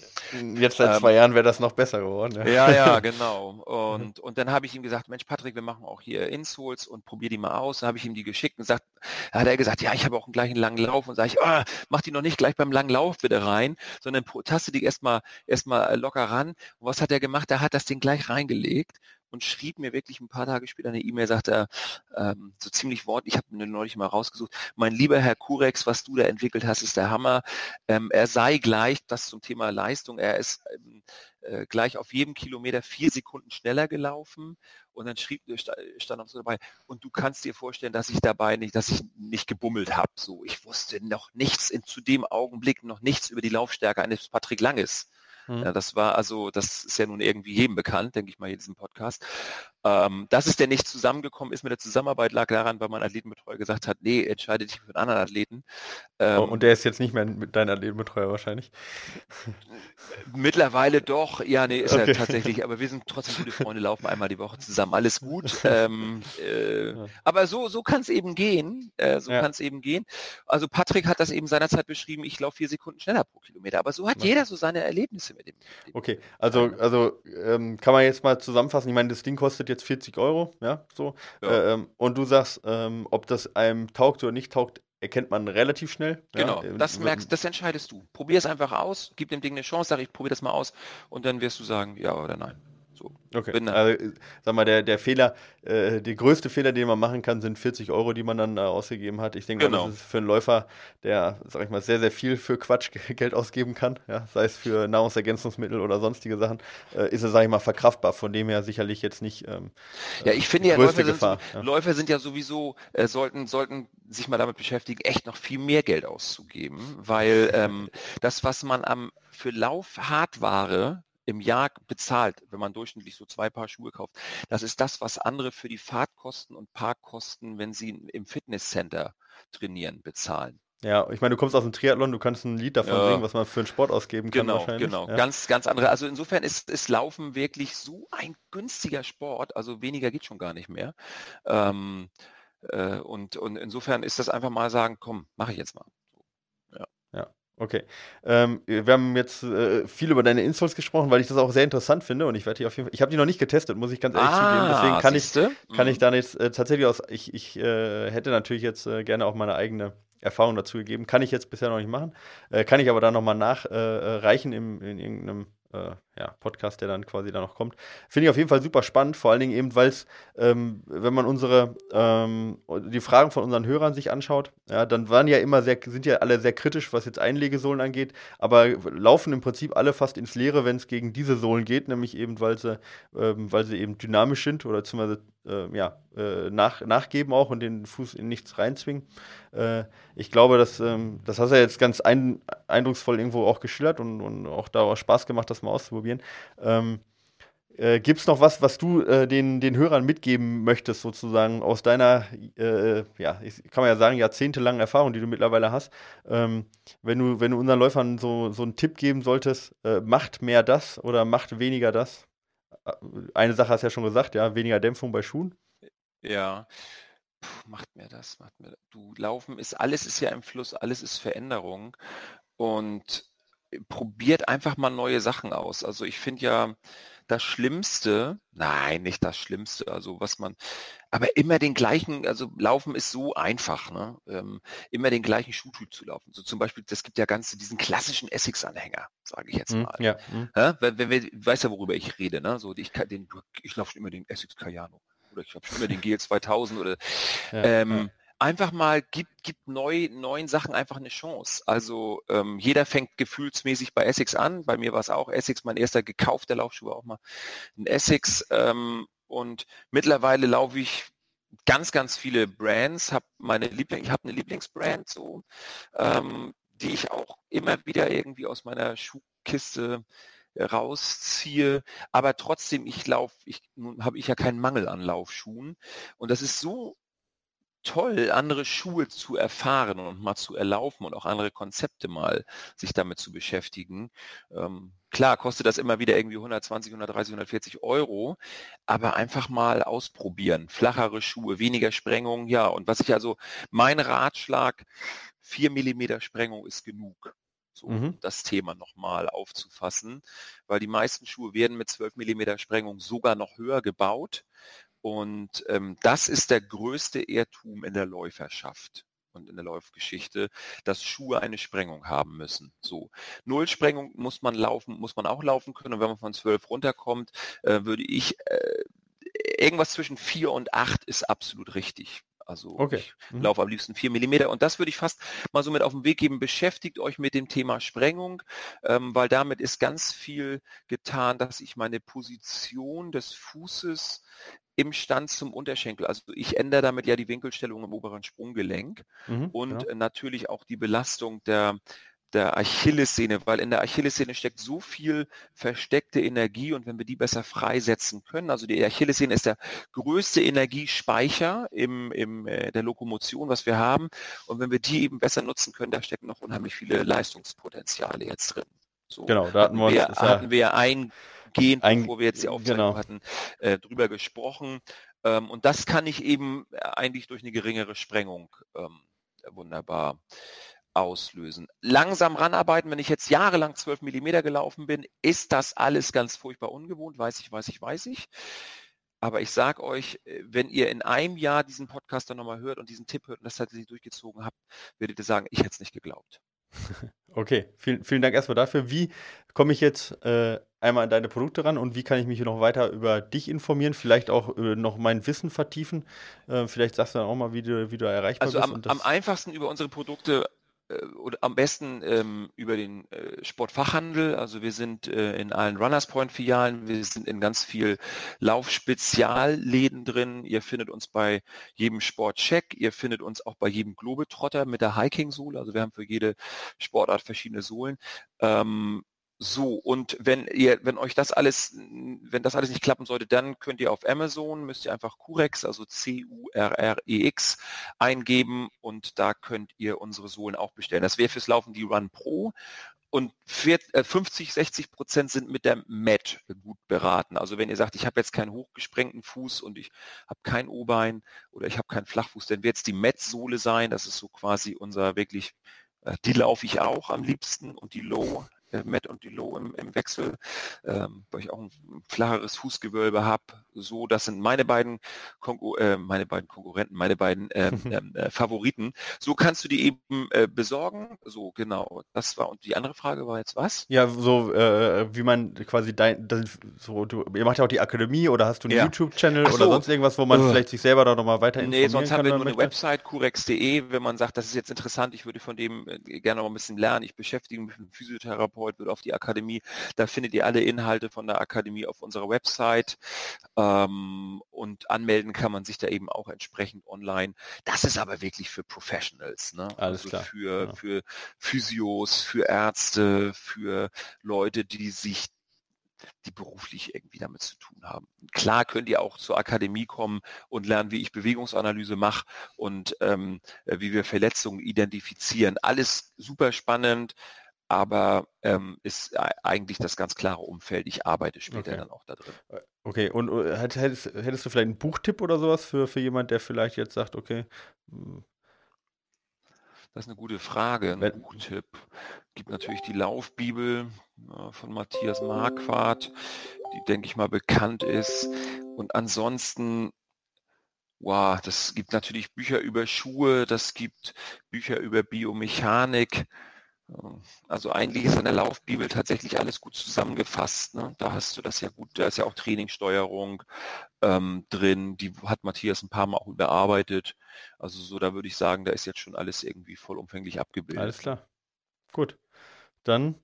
Jetzt seit ähm, zwei Jahren wäre das noch besser geworden. Ja, ja, ja genau. Und, und dann habe ich ihm gesagt, Mensch, Patrick, wir machen auch hier Insoles und probier die mal aus. Dann habe ich ihm die geschickt und sagt, hat er gesagt, ja, ich habe auch einen gleichen langen Lauf und sage ich, oh, mach die noch nicht gleich beim langen Lauf wieder rein, sondern taste die erstmal erstmal locker ran. Und was hat er gemacht? Er hat das Ding gleich reingelegt und schrieb mir wirklich ein paar Tage später eine E-Mail, sagte er, ähm, so ziemlich Wort, ich habe mir neulich mal rausgesucht, mein lieber Herr Kurex, was du da entwickelt hast, ist der Hammer. Ähm, er sei gleich, das zum Thema Leistung, er ist ähm, äh, gleich auf jedem Kilometer vier Sekunden schneller gelaufen und dann schrieb, äh, stand noch so dabei, und du kannst dir vorstellen, dass ich dabei nicht, dass ich nicht gebummelt habe. So, ich wusste noch nichts in, zu dem Augenblick, noch nichts über die Laufstärke eines Patrick Langes. Mhm. Ja, das war also, das ist ja nun irgendwie jedem bekannt, denke ich mal, in diesem Podcast. Ähm, dass es denn nicht zusammengekommen ist mit der Zusammenarbeit, lag daran, weil mein Athletenbetreuer gesagt hat, nee, entscheide dich für einen anderen Athleten. Ähm, oh, und der ist jetzt nicht mehr dein Athletenbetreuer wahrscheinlich? Mittlerweile doch, ja, nee, ist okay. er tatsächlich, aber wir sind trotzdem gute Freunde, laufen einmal die Woche zusammen, alles gut. Ähm, äh, ja. Aber so, so kann es eben gehen, äh, so ja. kann es eben gehen. Also Patrick hat das eben seinerzeit beschrieben, ich laufe vier Sekunden schneller pro Kilometer, aber so hat ja. jeder so seine Erlebnisse mit dem. dem okay, also, also ähm, kann man jetzt mal zusammenfassen, ich meine, das Ding kostet jetzt 40 Euro, ja, so. Ja. Äh, ähm, und du sagst, ähm, ob das einem taugt oder nicht taugt, erkennt man relativ schnell. Genau, ja? das merkst, das entscheidest du. Probier es einfach aus, gib dem Ding eine Chance, sag ich, probiere das mal aus und dann wirst du sagen, ja oder nein. So, okay. Also, sag mal, der, der Fehler, äh, der größte Fehler, den man machen kann, sind 40 Euro, die man dann äh, ausgegeben hat. Ich denke, genau. das ist für einen Läufer, der, sag ich mal, sehr, sehr viel für Quatsch Geld ausgeben kann, ja, sei es für Nahrungsergänzungsmittel oder sonstige Sachen, äh, ist es, sag ich mal, verkraftbar. Von dem her sicherlich jetzt nicht. Ähm, ja, ich finde ja, Läufer sind, ja. Läufer sind ja sowieso, äh, sollten, sollten sich mal damit beschäftigen, echt noch viel mehr Geld auszugeben, weil ähm, das, was man am für Laufhardware im Jahr bezahlt, wenn man durchschnittlich so zwei Paar Schuhe kauft. Das ist das, was andere für die Fahrtkosten und Parkkosten, wenn sie im Fitnesscenter trainieren, bezahlen. Ja, ich meine, du kommst aus dem Triathlon, du kannst ein Lied davon ja. singen, was man für einen Sport ausgeben kann. Genau, genau. Ja. Ganz, ganz andere. Also insofern ist, ist Laufen wirklich so ein günstiger Sport. Also weniger geht schon gar nicht mehr. Ähm, äh, und, und insofern ist das einfach mal sagen, komm, mache ich jetzt mal. Ja. ja. Okay. Ähm, wir haben jetzt äh, viel über deine Installs gesprochen, weil ich das auch sehr interessant finde und ich werde die auf jeden Fall. Ich habe die noch nicht getestet, muss ich ganz ehrlich ah, zugeben. Deswegen kann ich, kann ich mhm. da jetzt äh, tatsächlich aus. Ich, ich äh, hätte natürlich jetzt äh, gerne auch meine eigene Erfahrung dazu gegeben. Kann ich jetzt bisher noch nicht machen. Äh, kann ich aber da nochmal nachreichen im, in irgendeinem äh, ja, Podcast, der dann quasi da noch kommt. Finde ich auf jeden Fall super spannend, vor allen Dingen eben, weil es, ähm, wenn man unsere, ähm, die Fragen von unseren Hörern sich anschaut, ja, dann waren ja immer sehr, sind ja alle sehr kritisch, was jetzt Einlegesohlen angeht, aber laufen im Prinzip alle fast ins Leere, wenn es gegen diese Sohlen geht, nämlich eben, weil sie, ähm, weil sie eben dynamisch sind oder beziehungsweise äh, ja, äh, nach, nachgeben auch und den Fuß in nichts reinzwingen. Äh, ich glaube, dass, ähm, das hast du ja jetzt ganz ein, eindrucksvoll irgendwo auch geschildert und, und auch da auch Spaß gemacht, das mal auszuprobieren. Ähm, äh, Gibt es noch was, was du äh, den, den Hörern mitgeben möchtest, sozusagen aus deiner, äh, ja, ich, kann man ja sagen, jahrzehntelangen Erfahrung, die du mittlerweile hast? Ähm, wenn, du, wenn du unseren Läufern so, so einen Tipp geben solltest, äh, macht mehr das oder macht weniger das? Äh, eine Sache hast du ja schon gesagt, ja, weniger Dämpfung bei Schuhen. Ja, Puh, macht mir das, macht mir Du, Laufen ist, alles ist ja im Fluss, alles ist Veränderung und probiert einfach mal neue Sachen aus. Also ich finde ja das Schlimmste, nein, nicht das Schlimmste, also was man, aber immer den gleichen, also Laufen ist so einfach, ne? Ähm, immer den gleichen Schuhtyp zu laufen. So zum Beispiel, das gibt ja ganz diesen klassischen Essex-Anhänger, sage ich jetzt Mhm, mal. ja. Ja, wenn, wenn, wir- weiß ja, worüber ich rede, ne? So, ich, kann den, ich laufe schon immer den Essex Cayano oder ich habe schon immer den GL 2000 oder Ja, ähm, einfach mal gibt gibt neu, neuen Sachen einfach eine Chance. Also ähm, jeder fängt gefühlsmäßig bei Essex an. Bei mir war es auch Essex, mein erster gekaufter Laufschuh war auch mal ein Essex. Ähm, und mittlerweile laufe ich ganz, ganz viele Brands. Hab meine Liebling, ich habe eine Lieblingsbrand so, ähm, die ich auch immer wieder irgendwie aus meiner Schuhkiste rausziehe, aber trotzdem, ich laufe, ich, nun habe ich ja keinen Mangel an Laufschuhen. Und das ist so toll, andere Schuhe zu erfahren und mal zu erlaufen und auch andere Konzepte mal sich damit zu beschäftigen. Ähm, klar, kostet das immer wieder irgendwie 120, 130, 140 Euro, aber einfach mal ausprobieren. Flachere Schuhe, weniger Sprengung, ja. Und was ich also, mein Ratschlag, 4 Millimeter Sprengung ist genug. So, Mhm. um das Thema nochmal aufzufassen, weil die meisten Schuhe werden mit 12 Millimeter Sprengung sogar noch höher gebaut. Und ähm, das ist der größte Irrtum in der Läuferschaft und in der Laufgeschichte, dass Schuhe eine Sprengung haben müssen. So Null Sprengung muss man laufen, muss man auch laufen können. Und wenn man von 12 runterkommt, äh, würde ich äh, irgendwas zwischen 4 und 8 ist absolut richtig. Also Okay. ich Mhm. laufe am liebsten 4 Millimeter und das würde ich fast mal so mit auf den Weg geben. Beschäftigt euch mit dem Thema Sprengung, ähm, weil damit ist ganz viel getan, dass ich meine Position des Fußes im Stand zum Unterschenkel, also ich ändere damit ja die Winkelstellung im oberen Sprunggelenk Mhm, und genau. äh, natürlich auch die Belastung der der Achillessehne, weil in der Achillessehne steckt so viel versteckte Energie und wenn wir die besser freisetzen können, also die Achillessehne ist der größte Energiespeicher im, im äh, der Lokomotion, was wir haben und wenn wir die eben besser nutzen können, da stecken noch unheimlich viele Leistungspotenziale jetzt drin. So Genau, da hatten wir uns- wir, ja- hatten wir ja eingehend, Ein- bevor wir jetzt die Aufzeichnung genau. hatten, äh, drüber gesprochen. Ähm, und das kann ich eben äh, eigentlich durch eine geringere Sprengung ähm, wunderbar auslösen. Langsam ranarbeiten, wenn ich jetzt jahrelang 12 Millimeter gelaufen bin, ist das alles ganz furchtbar ungewohnt, weiß ich, weiß ich, weiß ich. Aber ich sag euch, äh, wenn ihr in einem Jahr diesen Podcast dann nochmal hört und diesen Tipp hört und das tatsächlich durchgezogen habt, werdet ihr sagen, ich hätte es nicht geglaubt. Okay, vielen, vielen Dank erstmal dafür. Wie komme ich jetzt äh, einmal an deine Produkte ran und wie kann ich mich noch weiter über dich informieren? Vielleicht auch äh, noch mein Wissen vertiefen. Äh, vielleicht sagst du dann auch mal, wie du, wie du erreichbar Also bist. am, und am das- einfachsten über unsere Produkte oder am besten ähm, über den äh, Sportfachhandel. Also wir sind äh, in allen Runners Point Filialen, wir sind in ganz viel Laufspezialläden drin. Ihr findet uns bei jedem Sportcheck, ihr findet uns auch bei jedem Globetrotter mit der Hiking-Sohle. Also wir haben für jede Sportart verschiedene Sohlen. Ähm, so, und wenn ihr, wenn euch das alles, wenn das alles nicht klappen sollte, dann könnt ihr auf Amazon, müsst ihr einfach Curex, also C-U-R-R-E-X, eingeben und da könnt ihr unsere Sohlen auch bestellen. Das wäre fürs Laufen die Run Pro und 50, 60 Prozent sind mit der Mat gut beraten. Also wenn ihr sagt, ich habe jetzt keinen hochgesprengten Fuß und ich habe kein O-Bein oder ich habe keinen Flachfuß, dann wird es die Mat-Sohle sein. Das ist so quasi unser wirklich, äh, die laufe ich auch am liebsten und die Low äh, Matt und Dilo im, im Wechsel, ähm, weil ich auch ein, flacheres Fußgewölbe habe. So, das sind meine beiden, Konkur äh, meine beiden Konkurrenten, meine beiden ähm, ähm, äh, Favoriten. So kannst du die eben äh, besorgen. So, genau. Das war, und die andere Frage war jetzt was? Ja, so, äh, wie man quasi dein, das, so, du, ihr macht ja auch die Akademie oder hast du einen Ja. YouTube-Channel Ach oder so. sonst irgendwas, wo man Ugh. vielleicht sich selber da nochmal weiter Nee, informieren sonst kann? haben wir nur eine möchte? Website, curex.de, wenn man sagt, das ist jetzt interessant, ich würde von dem äh, gerne noch ein bisschen lernen, ich beschäftige mich mit einem Physiotherapeut, würde auf die Akademie, da findet ihr alle Inhalte von der Akademie auf unserer Website ähm, und anmelden kann man sich da eben auch entsprechend online. Das ist aber wirklich für Professionals, ne? Alles also klar, Für, genau. für Physios, für Ärzte, für Leute, die sich die beruflich irgendwie damit zu tun haben. Klar könnt ihr auch zur Akademie kommen und lernen, wie ich Bewegungsanalyse mache und ähm, äh, wie wir Verletzungen identifizieren. Alles super spannend, aber ähm, ist eigentlich das ganz klare Umfeld. Ich arbeite später Okay. dann auch da drin. Okay, und äh, hätt- hättest, hättest du vielleicht einen Buchtipp oder sowas für, für jemand, der vielleicht jetzt sagt, okay, hm, Das ist eine gute Frage, ein Wenn- Buchtipp. Gibt natürlich die Laufbibel ja, von Matthias Marquardt, die, denke ich mal, bekannt ist. Und ansonsten, wow, das gibt natürlich Bücher über Schuhe, das gibt Bücher über Biomechanik. Also eigentlich ist in der Laufbibel tatsächlich alles gut zusammengefasst. Ne? Da hast du das ja gut, da ist ja auch Trainingssteuerung ähm, drin, die hat Matthias ein paar Mal auch überarbeitet. Also so, da würde ich sagen, da ist jetzt schon alles irgendwie vollumfänglich abgebildet. alles klar. Gut. Dann,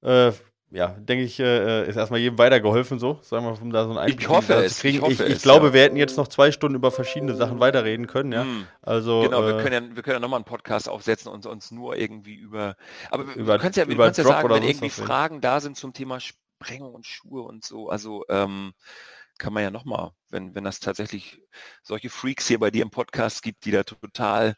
äh, ja, denke ich, äh, ist erstmal jedem weitergeholfen so, sagen wir, um da so einen Einblick hoffe da zu es, ich kriegen. Ich, hoffe ich, es, glaube, ja. wir hätten jetzt noch zwei Stunden über verschiedene Sachen weiterreden können, ja. Hm. Also, Genau, wir äh, können ja, wir können ja nochmal einen Podcast aufsetzen und uns nur irgendwie über, aber Über- du kannst ja, du kannst ja sagen, wenn irgendwie. Fragen da sind zum Thema Sprengung und Schuhe und so, also ähm, kann man ja nochmal, wenn, wenn das tatsächlich solche Freaks hier bei dir im Podcast gibt, die da total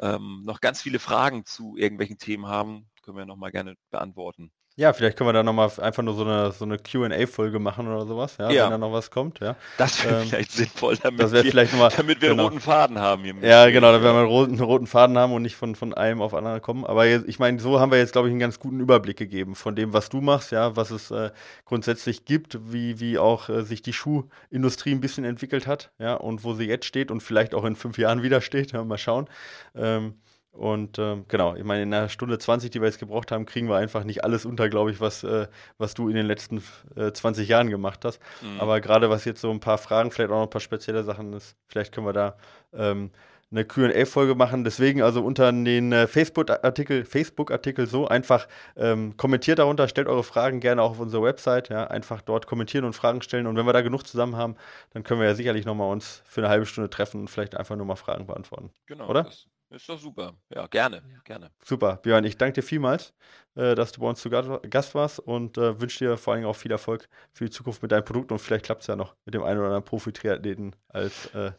ähm, noch ganz viele Fragen zu irgendwelchen Themen haben, können wir nochmal gerne beantworten. Ja, vielleicht können wir da nochmal einfach nur so eine, so eine Q&A-Folge machen oder sowas, ja, Ja. wenn da noch was kommt, ja. Das wäre Ähm, vielleicht sinnvoll, damit Das wir, vielleicht nochmal, damit wir genau. einen roten Faden haben hier. Ja, genau, da werden wir einen roten, roten Faden haben und nicht von, von einem auf anderen kommen. Aber jetzt, ich meine, so haben wir jetzt, glaube ich, einen ganz guten Überblick gegeben von dem, was du machst, ja, was es äh, grundsätzlich gibt, wie, wie auch äh, sich die Schuhindustrie ein bisschen entwickelt hat, ja, und wo sie jetzt steht und vielleicht auch in fünf Jahren wieder steht. Ja, mal schauen. Ähm, und ähm, genau, ich meine, in einer Stunde 20, die wir jetzt gebraucht haben, kriegen wir einfach nicht alles unter, glaube ich, was, äh, was du in den letzten äh, 20 Jahren gemacht hast. Mhm. Aber gerade was jetzt so ein paar Fragen, vielleicht auch noch ein paar spezielle Sachen ist, vielleicht können wir da ähm, eine QA-Folge machen. Deswegen also unter den äh, Facebook-Artikel, Facebook-Artikel so einfach ähm, kommentiert darunter, stellt eure Fragen gerne auch auf unserer Website, ja, einfach dort kommentieren und Fragen stellen. Und wenn wir da genug zusammen haben, dann können wir ja sicherlich nochmal uns für eine halbe Stunde treffen und vielleicht einfach nur mal Fragen beantworten. genau, oder? das ist doch super. Ja, gerne, gerne. Super, Björn, ich danke dir vielmals, äh, dass du bei uns zu Ga- Gast warst und äh, wünsche dir vor allen Dingen auch viel Erfolg für die Zukunft mit deinem Produkt und vielleicht klappt es ja noch mit dem einen oder anderen Profi-Triathleten als, äh,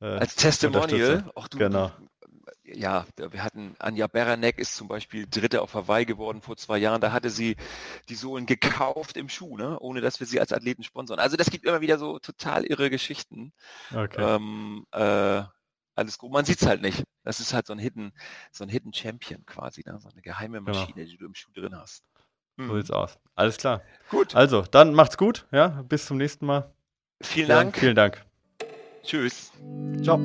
äh, Als Testimonial, auch du, Genau. ja, wir hatten Anja Beranek ist zum Beispiel Dritte auf Hawaii geworden vor zwei Jahren. Da hatte sie die Sohlen gekauft im Schuh, ne? ohne dass wir sie als Athleten sponsern. Also das gibt immer wieder so total irre Geschichten. Okay. Ähm, äh, alles gut. Man sieht es halt nicht. Das ist halt so ein Hidden, so ein Hidden Champion quasi, ne? so eine geheime genau. Maschine, genau. die du im Schuh drin hast. Mhm. So sieht's aus. Alles klar. Gut. Also, dann macht's gut, ja. Bis zum nächsten Mal. Vielen ja, Dank. Vielen Dank. Tschüss. Ciao.